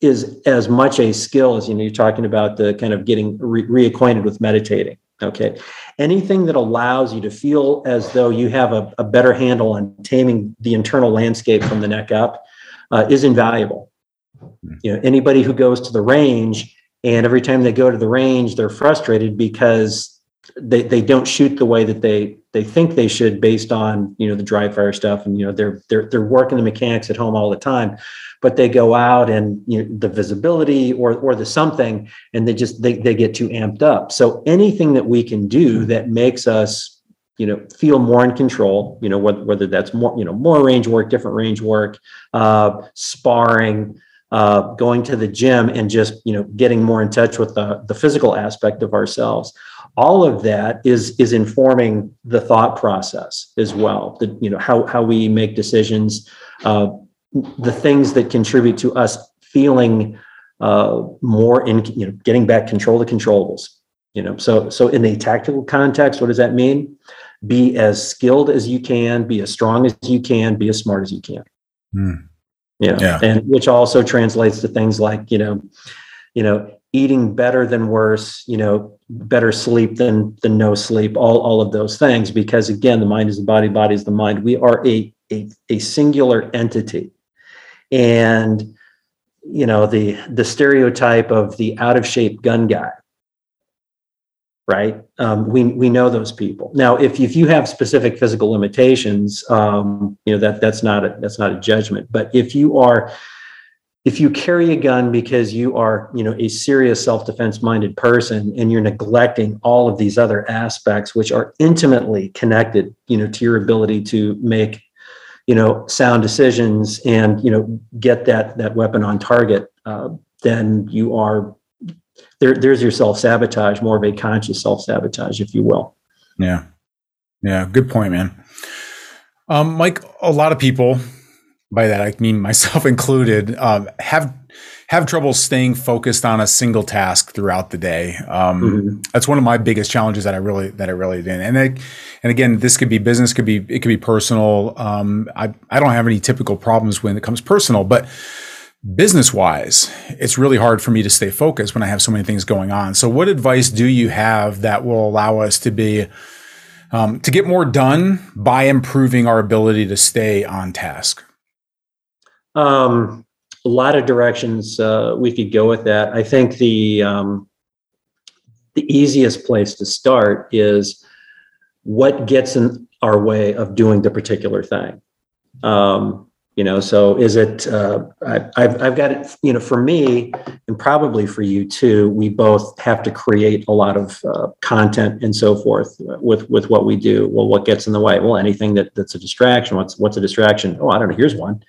is as much a skill as you know you're talking about the kind of getting re- reacquainted with meditating okay anything that allows you to feel as though you have a, a better handle on taming the internal landscape from the neck up uh, is invaluable hmm. you know anybody who goes to the range and every time they go to the range they're frustrated because they, they don't shoot the way that they they think they should based on you know the dry fire stuff and you know they're they're they're working the mechanics at home all the time but they go out and you know the visibility or or the something and they just they, they get too amped up. So anything that we can do that makes us you know feel more in control you know whether, whether that's more you know more range work different range work uh, sparring uh, going to the gym and just you know getting more in touch with the, the physical aspect of ourselves all of that is is informing the thought process as well the you know how how we make decisions uh, the things that contribute to us feeling uh, more in you know getting back control of the controllables you know. So so in a tactical context what does that mean? Be as skilled as you can be as strong as you can be as smart as you can. Mm. you know, yeah. And which also translates to things like you know you know eating better than worse you know better sleep than than no sleep all all of those things because again the mind is the body body is the mind. We are a a, a singular entity. And you know the the stereotype of the out of shape gun guy right? Um, we we know those people. Now if, if you have specific physical limitations um, you know that that's not a that's not a judgment. But if you are if you carry a gun because you are you know a serious self-defense minded person and you're neglecting all of these other aspects which are intimately connected you know to your ability to make you know sound decisions and you know get that that weapon on target uh, then you are there there's your self-sabotage more of a conscious self-sabotage if you will. Yeah. Yeah good point man. Um, mike a lot of people by that I mean [laughs] myself included, um, have have trouble staying focused on a single task throughout the day. Um, mm-hmm. That's one of my biggest challenges that I really that I really did. And and again, this could be business, could be it could be personal. Um, I I don't have any typical problems when it comes personal, but business wise, it's really hard for me to stay focused when I have so many things going on. So, what advice do you have that will allow us to be um, to get more done by improving our ability to stay on task? Um, a lot of directions uh, we could go with that. I think the um, the easiest place to start is what gets in our way of doing the particular thing. Um, you know, so is it? Uh, I, I've I've got it. You know, for me, and probably for you too. We both have to create a lot of uh, content and so forth with with what we do. Well, what gets in the way? Well, anything that that's a distraction. What's what's a distraction? Oh, I don't know. Here's one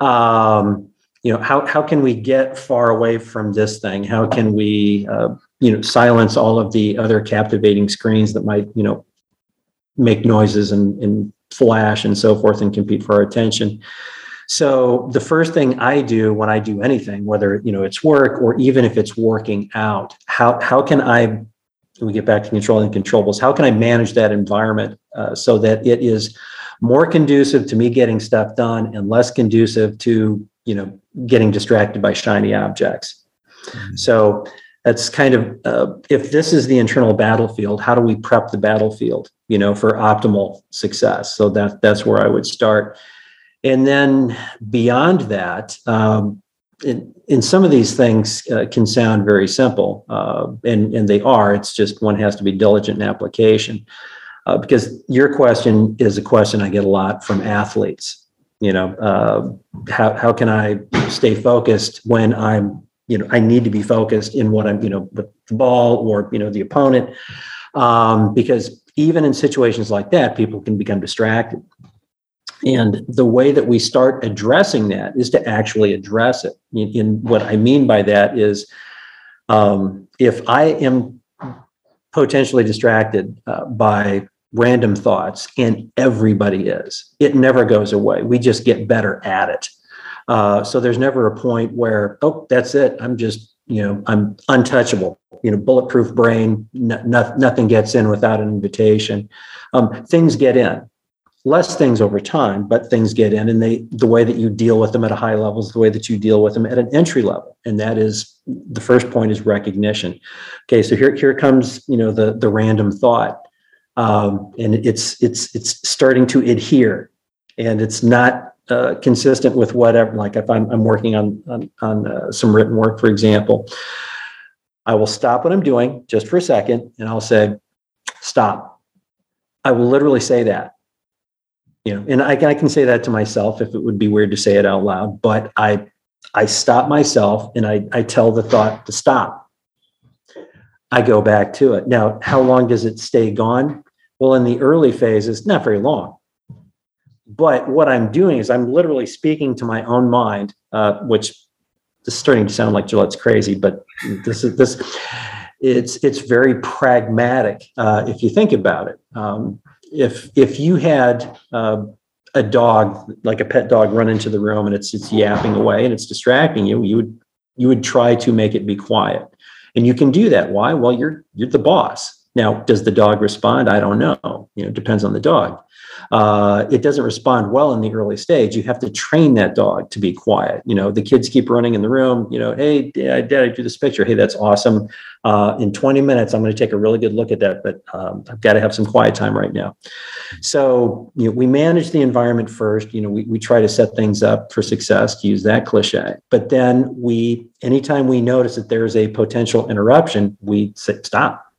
um, you know how, how can we get far away from this thing? How can we uh, you know silence all of the other captivating screens that might you know make noises and, and flash and so forth and compete for our attention? So the first thing i do when i do anything whether you know it's work or even if it's working out how how can i we get back to controlling controllables how can i manage that environment uh, so that it is more conducive to me getting stuff done and less conducive to you know getting distracted by shiny objects. Mm-hmm. so that's kind of uh, if this is the internal battlefield how do we prep the battlefield you know for optimal success? So that that's where i would start. And then beyond that um, in, in some of these things uh, can sound very simple uh, and, and they are it's just one has to be diligent in application uh, because your question is a question I get a lot from athletes. You know, uh, how how can I stay focused when I'm you know I need to be focused in what I'm you know with the ball or you know the opponent um, because even in situations like that, people can become distracted. And the way that we start addressing that is to actually address it. In what I mean by that is, um, if I am potentially distracted uh, by random thoughts, and everybody is. It never goes away. We just get better at it. Uh, so there's never a point where, oh, that's it. I'm just, you know, I'm untouchable. You know, bulletproof brain. No, no, nothing gets in without an invitation. Um, things get in. Less things over time, but things get in, and they the way that you deal with them at a high level is the way that you deal with them at an entry level, and that is the first point is recognition. Okay, so here here comes you know the the random thought, um, and it's it's it's starting to adhere, and it's not uh, consistent with whatever. Like if I'm I'm working on on, on uh, some written work, for example, I will stop what I'm doing just for a second, and I'll say, "Stop." I will literally say that you know and I, can, I can say that to myself if it would be weird to say it out loud but i i stop myself and i i tell the thought to stop. I go back to it. Now how long does it stay gone? Well in the early phases not very long. But what i'm doing is i'm literally speaking to my own mind uh, which is starting to sound like gillette's crazy but this is this it's it's very pragmatic uh, if you think about it. Um, if if you had uh, a dog like a pet dog run into the room and it's it's yapping away and it's distracting you you would you would try to make it be quiet. And you can do that. Why? Well you're you're the boss now does the dog respond i don't know you know depends on the dog uh, it doesn't respond well in the early stage. You have to train that dog to be quiet. You know, the kids keep running in the room. You know, hey, dad, dad I do this picture. Hey, that's awesome. Uh, in 20 minutes, I'm going to take a really good look at that, but um, I've got to have some quiet time right now. So, you know, we manage the environment first. You know, we, we try to set things up for success, to use that cliche. But then we, anytime we notice that there's a potential interruption, we say, stop,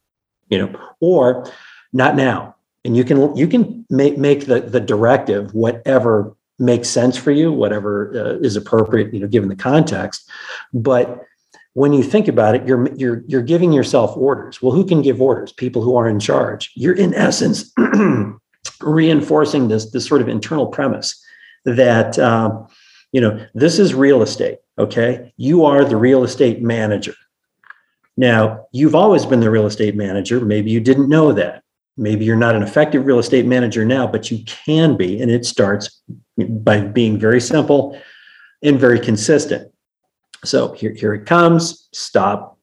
you know, or not now. And you can you can make make the the directive whatever makes sense for you whatever uh, is appropriate you know given the context. But when you think about it you're you're you're giving yourself orders. Well who can give orders? People who are in charge. You're in essence [clears throat] reinforcing this this sort of internal premise that um, you know this is real estate okay? You are the real estate manager now you've always been the real estate manager maybe you didn't know that maybe you're not an effective real estate manager now, but you can be. And it starts by being very simple and very consistent. So here, here it comes, stop.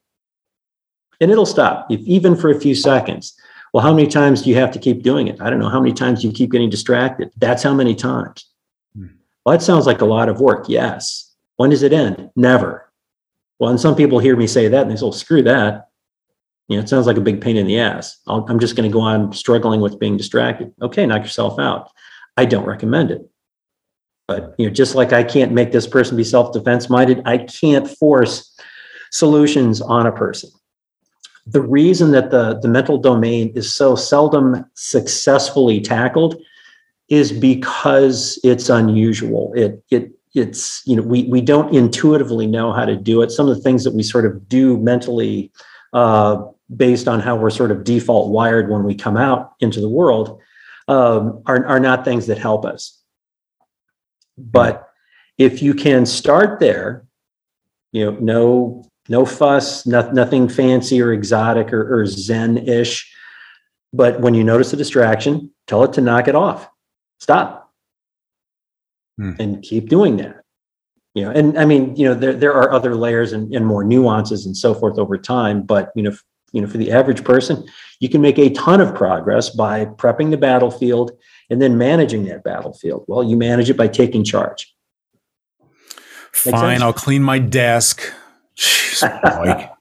And it'll stop, if, even for a few seconds. Well, how many times do you have to keep doing it? I don't know. How many times do you keep getting distracted? That's how many times. Hmm. Well, that sounds like a lot of work. Yes. When does it end? Never. Well, and some people hear me say that and they say, well, screw that you know, it sounds like a big pain in the ass. i am just going to go on struggling with being distracted. Okay, knock yourself out. I don't recommend it. But you know, just like I can't make this person be self-defense minded, I can't force solutions on a person. The reason that the, the mental domain is so seldom successfully tackled is because it's unusual. It it it's you know we we don't intuitively know how to do it. Some of the things that we sort of do mentally uh, based on how we're sort of default wired when we come out into the world um, are, are not things that help us. But if you can start there, you know, no no fuss, no, nothing fancy or exotic or, or zen-ish. But when you notice a distraction, tell it to knock it off. Stop. Hmm. And keep doing that. You know, and I mean, you know, there, there are other layers and, and more nuances and so forth over time. But you know, you know, for the average person, you can make a ton of progress by prepping the battlefield and then managing that battlefield. Well, you manage it by taking charge. Fine, I'll clean my desk. Jeez, [laughs]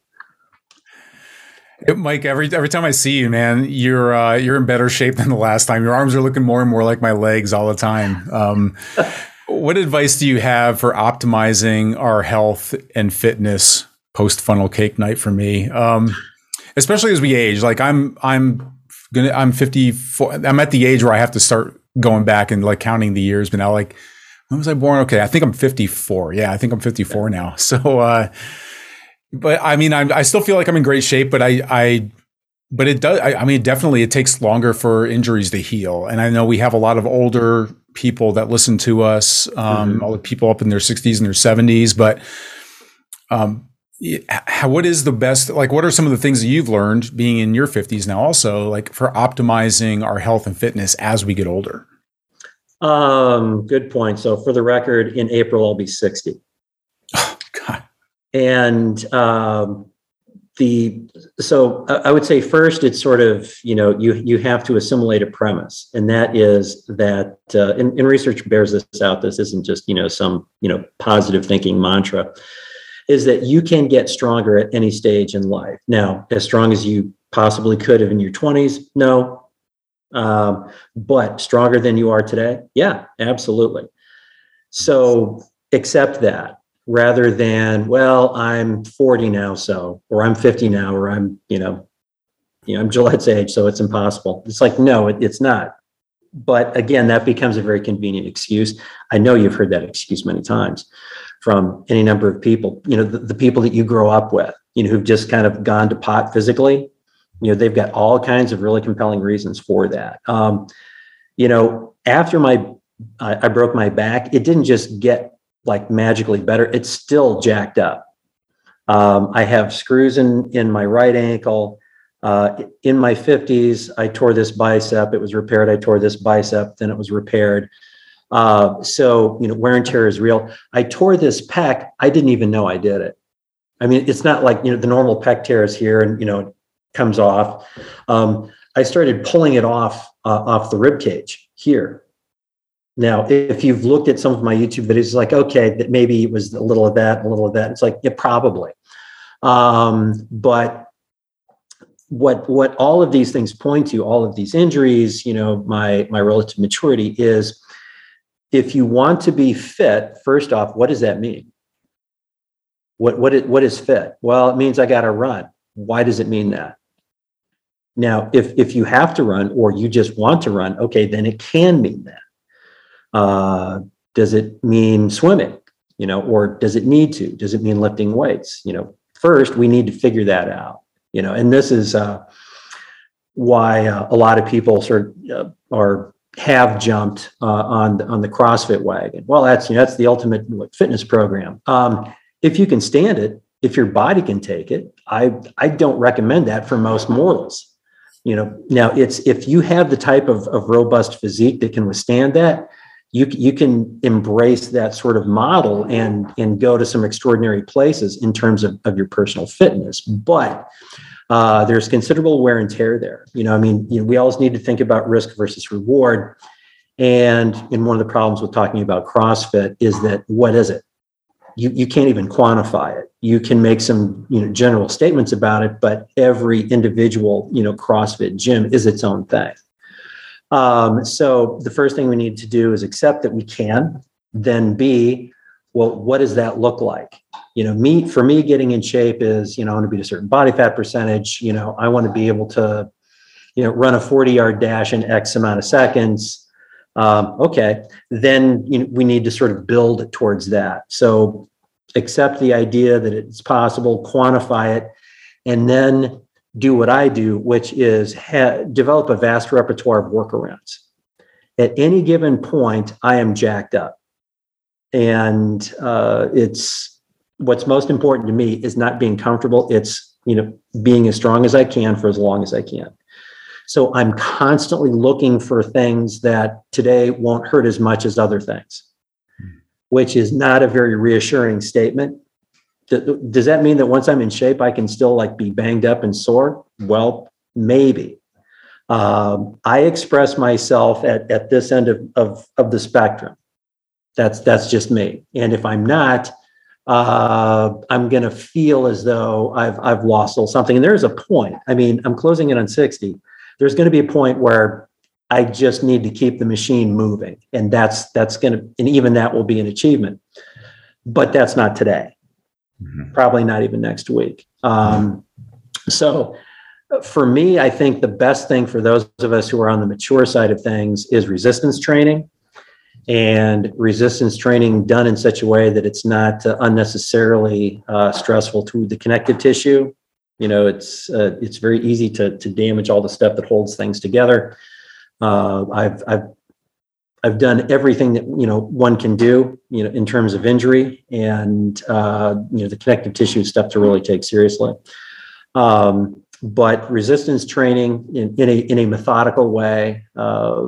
Mike. Every every time I see you, man, you're uh, you're in better shape than the last time. Your arms are looking more and more like my legs all the time. Um, [laughs] what advice do you have for optimizing our health and fitness post funnel cake night for me? Um, especially as we age. Like I'm, I'm gonna, I'm 54. I'm at the age where I have to start going back and like counting the years. But now, like, when was I born? Okay, I think I'm 54. Yeah, I think I'm 54 now. [laughs] So, uh, but I mean, I'm, I still feel like I'm in great shape. But I, I, but it does. I, I mean, definitely, it takes longer for injuries to heal. And I know we have a lot of older people that listen to us, um, mm-hmm. all the people up in their 60s and their 70s. But um, how, what is the best like what are some of the things that you've learned being in your 50s now also like for optimizing our health and fitness as we get older um good point so for the record in april i'll be 60 oh god and um the so I would say first it's sort of you know you you have to assimilate a premise. And that is that uh, and, and research bears this out. This isn't just you know some you know positive thinking mantra is that you can get stronger at any stage in life. Now as strong as you possibly could have in your 20s no. Um, but stronger than you are today? Yeah absolutely. So accept that rather than well i'm 40 now so or i'm 50 now or i'm you know you know i'm gillette's age so it's impossible. It's like no it, it's not. But again that becomes a very convenient excuse. I know you've heard that excuse many times from any number of people. You know the, the people that you grow up with you know who've just kind of gone to pot physically you know they've got all kinds of really compelling reasons for that. Um, you know after my I, I broke my back it didn't just get like magically better. It's still jacked up. Um, I have screws in in my right ankle. Uh, in my 50s, I tore this bicep. It was repaired. I tore this bicep. Then it was repaired. Uh, so you know, wear and tear is real. I tore this pec. I didn't even know I did it. I mean, it's not like you know the normal pec tear is here and you know it comes off. Um, I started pulling it off uh, off the rib cage here now, if you've looked at some of my YouTube videos, like, okay, that maybe it was a little of that, a little of that. It's like, yeah, probably. Um, but what what all of these things point to, all of these injuries, you know, my my relative maturity is if you want to be fit, first off, what does that mean? What what is fit? Well, it means I got to run. Why does it mean that? Now, if if you have to run or you just want to run, okay, then it can mean that. Uh, does it mean swimming? You know, or does it need to? Does it mean lifting weights? You know, first we need to figure that out. You know, and this is uh, why uh, a lot of people sort of uh, are have jumped uh, on on the CrossFit wagon. Well, that's you know, that's the ultimate fitness program. Um, if you can stand it, if your body can take it, I I don't recommend that for most mortals. You know, now it's if you have the type of, of robust physique that can withstand that, you you can embrace that sort of model and and go to some extraordinary places in terms of, of your personal fitness. But uh, there's considerable wear and tear there. You know i mean you know, we always need to think about risk versus reward. And and one of the problems with talking about crossfit is that what is it? You, you can't even quantify it. You can make some you know general statements about it but every individual you know crossfit gym is its own thing um, so the first thing we need to do is accept that we can. Then B, well, what does that look like? You know, me for me, getting in shape is you know I want to be a certain body fat percentage. You know, I want to be able to, you know, run a forty yard dash in X amount of seconds. Um, okay, then you know, we need to sort of build towards that. So accept the idea that it's possible, quantify it, and then do what I do, which is ha- develop a vast repertoire of workarounds. At any given point, I am jacked up. And uh, it's what's most important to me is not being comfortable. It's, you know, being as strong as I can for as long as I can. So I'm constantly looking for things that today won't hurt as much as other things, which is not a very reassuring statement does that mean that once I'm in shape, I can still like be banged up and sore? Well, maybe. Um, I express myself at, at this end of, of, of the spectrum. That's that's just me. And if I'm not, uh, I'm going to feel as though I've I've lost something. And there's a point. I mean, I'm closing in on 60. There's going to be a point where I just need to keep the machine moving, and that's that's going to, and even that will be an achievement. But that's not today mm-hmm. probably not even next week. Um, so for me, I think the best thing for those of us who are on the mature side of things is resistance training and resistance training done in such a way that it's not uh, unnecessarily uh, stressful to the connective tissue. You know, it's uh, it's very easy to to damage all the stuff that holds things together. Uh, I've I've I've done everything that you know one can do, you know, in terms of injury and uh, you know the connective tissue stuff to really take seriously. Um, but resistance training in, in, a in a methodical way uh,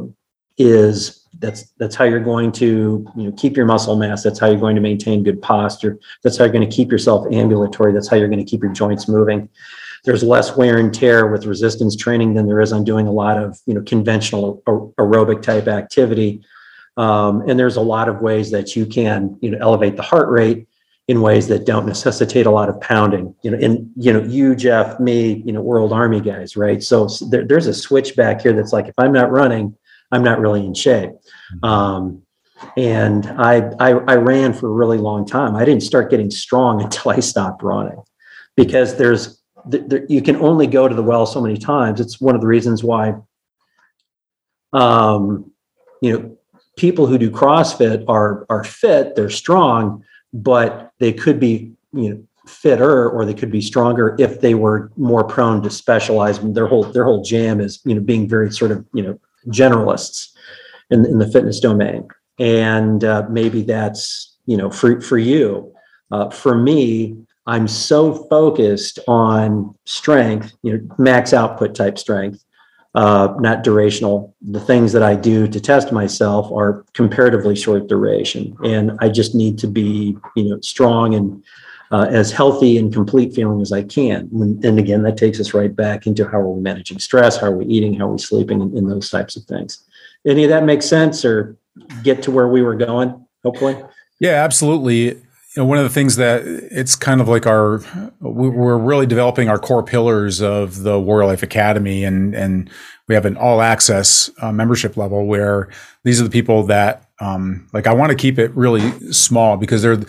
is That's that's how you're going to you know keep your muscle mass. That's how you're going to maintain good posture. That's how you're going to keep yourself ambulatory. That's how you're going to keep your joints moving. There's less wear and tear with resistance training than there is on doing a lot of you know conventional aerobic type activity. Um, and there's a lot of ways that you can you know elevate the heart rate in ways that don't necessitate a lot of pounding. You know, and you know, you, Jeff, me, you know, World Army guys, right? So there, there's a switch back here that's like, if I'm not running, I'm not really in shape. Mm-hmm. Um, and I, I, I ran for a really long time. I didn't start getting strong [laughs] until I stopped running, because there's there, you can only go to the well so many times. It's one of the reasons why, um, you know, people who do CrossFit are are fit, they're strong, but they could be you know fitter or they could be stronger if they were more prone to specialize. Their whole their whole jam is you know being very sort of you know generalists in, in the fitness domain, and uh, maybe that's you know for for you. Uh, for me, I'm so focused on strength, you know, max output type strength, uh, not durational. The things that I do to test myself are comparatively short duration, and I just need to be, you know, strong and uh, as healthy and complete feeling as I can. And again, that takes us right back into how are we managing stress, how are we eating, how are we sleeping, and, and those types of things. Any of that make sense, or get to where we were going? Hopefully. Yeah, absolutely know, one of the things that it's kind of like our we're really developing our core pillars of the Warrior Life Academy, and and we have an all access uh, membership level where these are the people that um, like I want to keep it really small because they're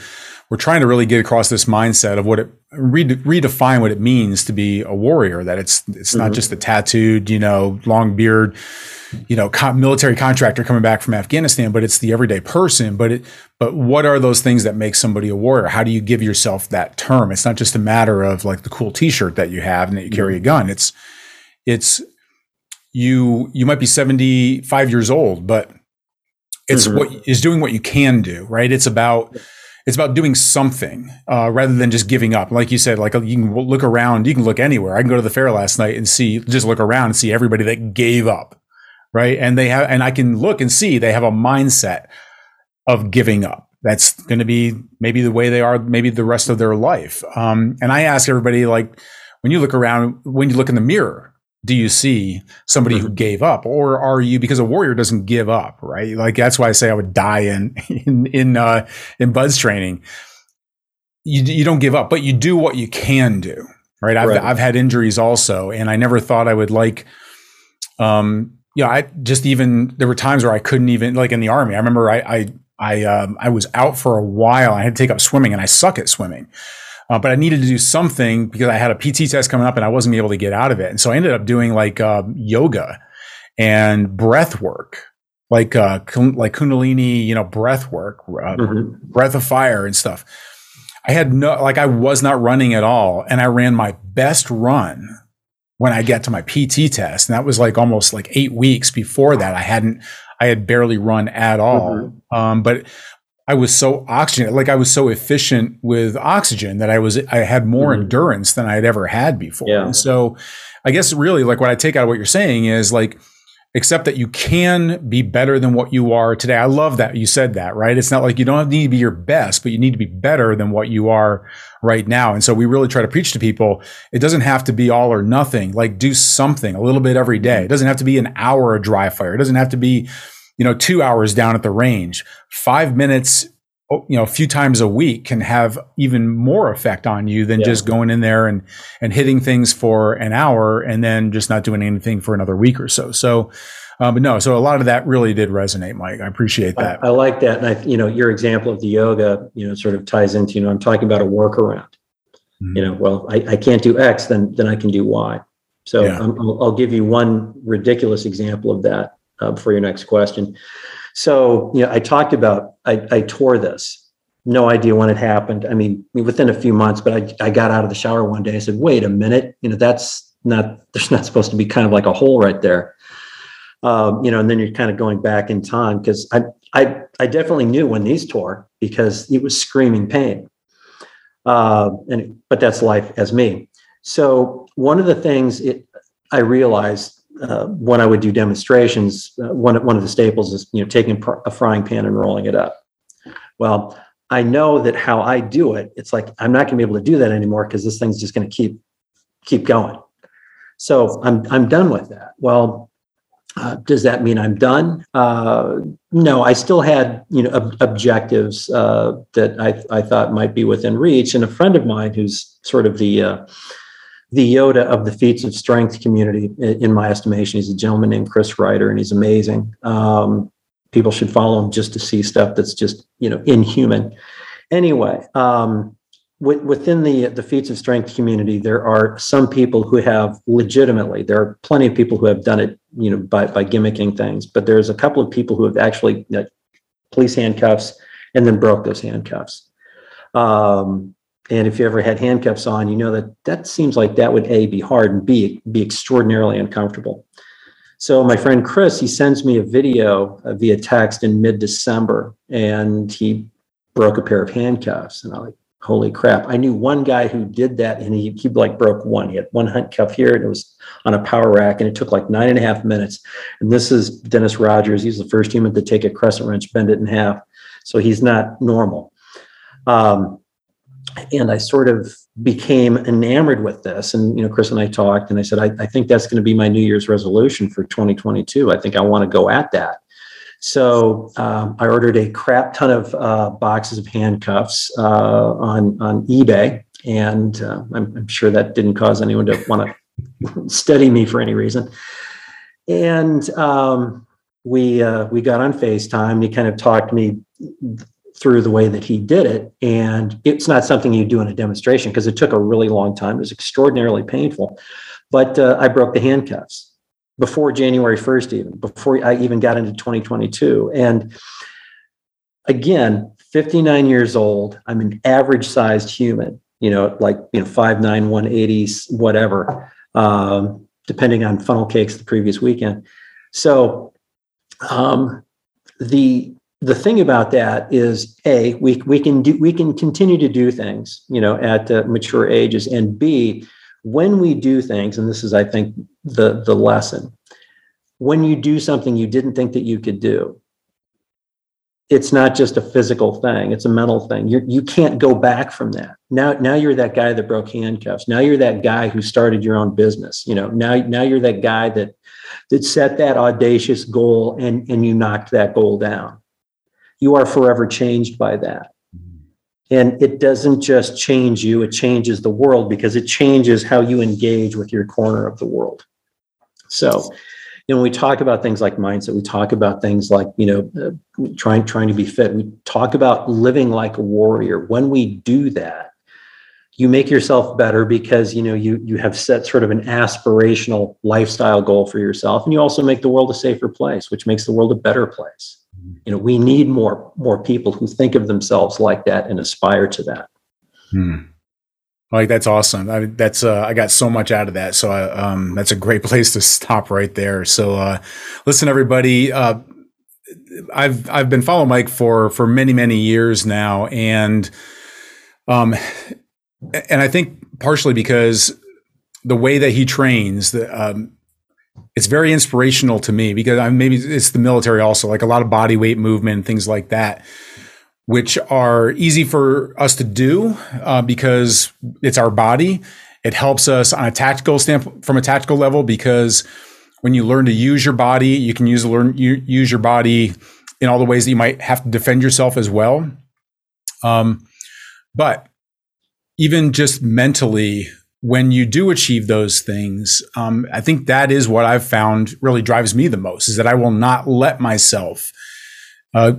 we're trying to really get across this mindset of what it redefine what it means to be a warrior. That it's it's mm-hmm. not just the tattooed, you know, long beard you know, military contractor coming back from Afghanistan, but it's the everyday person. But it, but what are those things that make somebody a warrior? How do you give yourself that term? It's not just a matter of like the cool T-shirt that you have and that you carry a mm-hmm. gun. It's, it's you. You might be seventy five years old, but it's mm-hmm. what is doing what you can do. Right. It's about it's about doing something uh, rather than just giving up. Like you said, like you can look around, you can look anywhere. I can go to the fair last night and see, just look around and see everybody that gave up right? And they have, and I can look and see they have a mindset of giving up. That's going to be maybe the way they are, maybe the rest of their life. Um, and I ask everybody, like, when you look around, when you look in the mirror, do you see somebody who mm-hmm. gave up, or are you because a warrior doesn't give up, right? Like that's why I say I would die in [laughs] in in uh, in BUD/S training. You you don't give up, but you do what you can do, right? I've right. I've had injuries also, and I never thought I would like um, you know, I just even there were times where I couldn't even like in the army. I remember I I I, um, I was out for a while. I had to take up swimming, and I suck at swimming. Uh, but I needed to do something because I had a PT test coming up, and I wasn't able to get out of it. And so I ended up doing like uh, yoga and breath work, like uh, like Kundalini, you know, breath work, uh, mm-hmm. breath of fire and stuff. I had no like I was not running at all, and I ran my best run when I get to my PT test. And that was like almost like eight weeks before that. I hadn't, I had barely run at all. Mm-hmm. Um, but I was so oxygen, like I was so efficient with oxygen that I was, I had more mm-hmm. endurance than I'd ever had before. Yeah. And so I guess really like what I take out of what you're saying is like, accept that you can be better than what you are today. I love that you said that, right? It's not like you don't need to be your best, but you need to be better than what you are right now. And so we really try to preach to people. It doesn't have to be all or nothing. Like do something a little bit every day. It doesn't have to be an hour of dry fire. It doesn't have to be, you know, two hours down at the range. Five minutes oh, you know a few times a week can have even more effect on you than yeah. just going in there and and hitting things for an hour and then just not doing anything for another week or so so uh, but no so a lot of that really did resonate mike i appreciate that i, I like that and i you know your example of the yoga you know sort of ties into you know i'm talking about a workaround mm-hmm. you know well I, I can't do x then then i can do y so yeah. I'll, I'll give you one ridiculous example of that uh, for your next question so, you know, I talked about, I, I tore this, no idea when it happened. I mean, within a few months, but I, I got out of the shower one day. I said, wait a minute, you know, that's not, there's not supposed to be kind of like a hole right there. Um, you know, and then you're kind of going back in time because I, I, I definitely knew when these tore because it was screaming pain. Uh, and but that's life as me. So one of the things it, I realized uh, when I would do demonstrations, uh, one one of the staples is you know taking a frying pan and rolling it up. Well, I know that how I do it, it's like I'm not going to be able to do that anymore because this thing's just going to keep keep going. So I'm I'm done with that. Well, uh, does that mean I'm done? Uh, no, I still had you know ob- objectives uh, that I I thought might be within reach. And a friend of mine who's sort of the uh, the Yoda of the feats of strength community, in my estimation, he's a gentleman named Chris Rider, and he's amazing. Um, people should follow him just to see stuff that's just you know inhuman. Anyway, um, within the the feats of strength community, there are some people who have legitimately. There are plenty of people who have done it, you know, by by gimmicking things. But there's a couple of people who have actually you know, police handcuffs and then broke those handcuffs. Um, and if you ever had handcuffs on, you know that that seems like that would a be hard and b be extraordinarily uncomfortable. So my friend Chris, he sends me a video uh, via text in mid December, and he broke a pair of handcuffs, and I'm like, holy crap! I knew one guy who did that, and he he like broke one. He had one handcuff here, and it was on a power rack, and it took like nine and a half minutes. And this is Dennis Rogers. He's the first human to take a crescent wrench, bend it in half, so he's not normal. Um, and I sort of became enamored with this. And you know, Chris and I talked, and I said, I, I think that's going to be my New Year's resolution for 2022. I think I want to go at that. So um, I ordered a crap ton of uh, boxes of handcuffs uh, on on eBay, and uh, I'm, I'm, sure that didn't cause anyone to want to study me for any reason. And um, we uh, we got on Facetime. He kind of talked me through the way that he did it. And it's not something you do in a demonstration because it took a really long time. It was extraordinarily painful. But uh, I broke the handcuffs before January 1st, even before I even got into 2022. And again, 59 years old, I'm an average sized human, you know, like, you know, 5'9, 180s, whatever, um, depending on funnel cakes the previous weekend. So, um, the the thing about that is a we we can do we can continue to do things you know at uh, mature ages and b when we do things and this is i think the the lesson when you do something you didn't think that you could do it's not just a physical thing it's a mental thing. You you can't go back from that. Now now you're that guy that broke handcuffs. Now you're that guy who started your own business you know. Now now you're that guy that that set that audacious goal and and you knocked that goal down you are forever changed by that. And it doesn't just change you, it changes the world because it changes how you engage with your corner of the world. So, you know, when we talk about things like mindset, we talk about things like, you know, uh, trying trying to be fit. We talk about living like a warrior. When we do that, you make yourself better because you know you you have set sort of an aspirational lifestyle goal for yourself and you also make the world a safer place which makes the world a better place you know we need more more people who think of themselves like that and aspire to that. Hmm. like that's awesome. I, that's uh, i got so much out of that. So I, um, that's a great [laughs] place to stop right there. So uh, listen everybody uh, i've i've been following mike for for many many years now. And um and i think partially because the way that he trains the um, it's very inspirational to me because I maybe it's the military also, like a lot of body weight movement, things like that, which are easy for us to do uh, because it's our body. It helps us on a tactical standpoint, from a tactical level, because when you learn to use your body, you can use learn you, use your body in all the ways that you might have to defend yourself as well. Um, but even just mentally, when you do achieve those things, um, I think that is what I've found really drives me the most is that I will not let myself uh,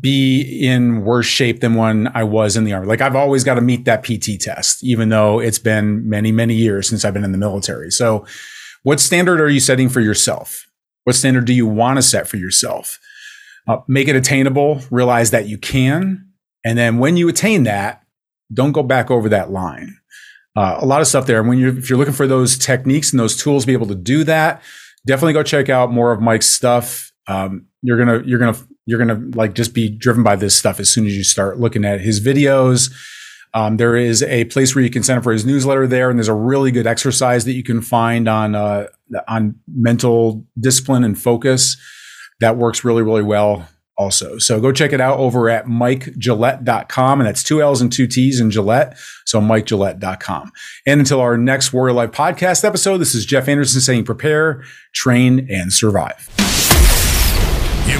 be in worse shape than when I was in the army. Like I've always got to meet that PT test, even though it's been many, many years since I've been in the military. So, what standard are you setting for yourself? What standard do you want to set for yourself? Uh, make it attainable, realize that you can. And then when you attain that, don't go back over that line uh, a lot of stuff there. And when you if you're looking for those techniques and those tools to be able to do that, definitely go check out more of Mike's stuff. Um, you're gonna you're gonna you're gonna like just be driven by this stuff as soon as you start looking at his videos. Um, there is a place where you can sign up for his newsletter there, and there's a really good exercise that you can find on uh, on mental discipline and focus that works really, really well also. So go check it out over at mikegillette.com. And that's two L's and two T's in Gillette. So mikegillette.com. And until our next Warrior Life podcast episode, this is Jeff Anderson saying prepare, train, and survive.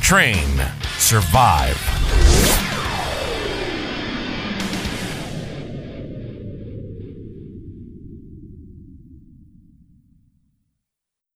train, survive.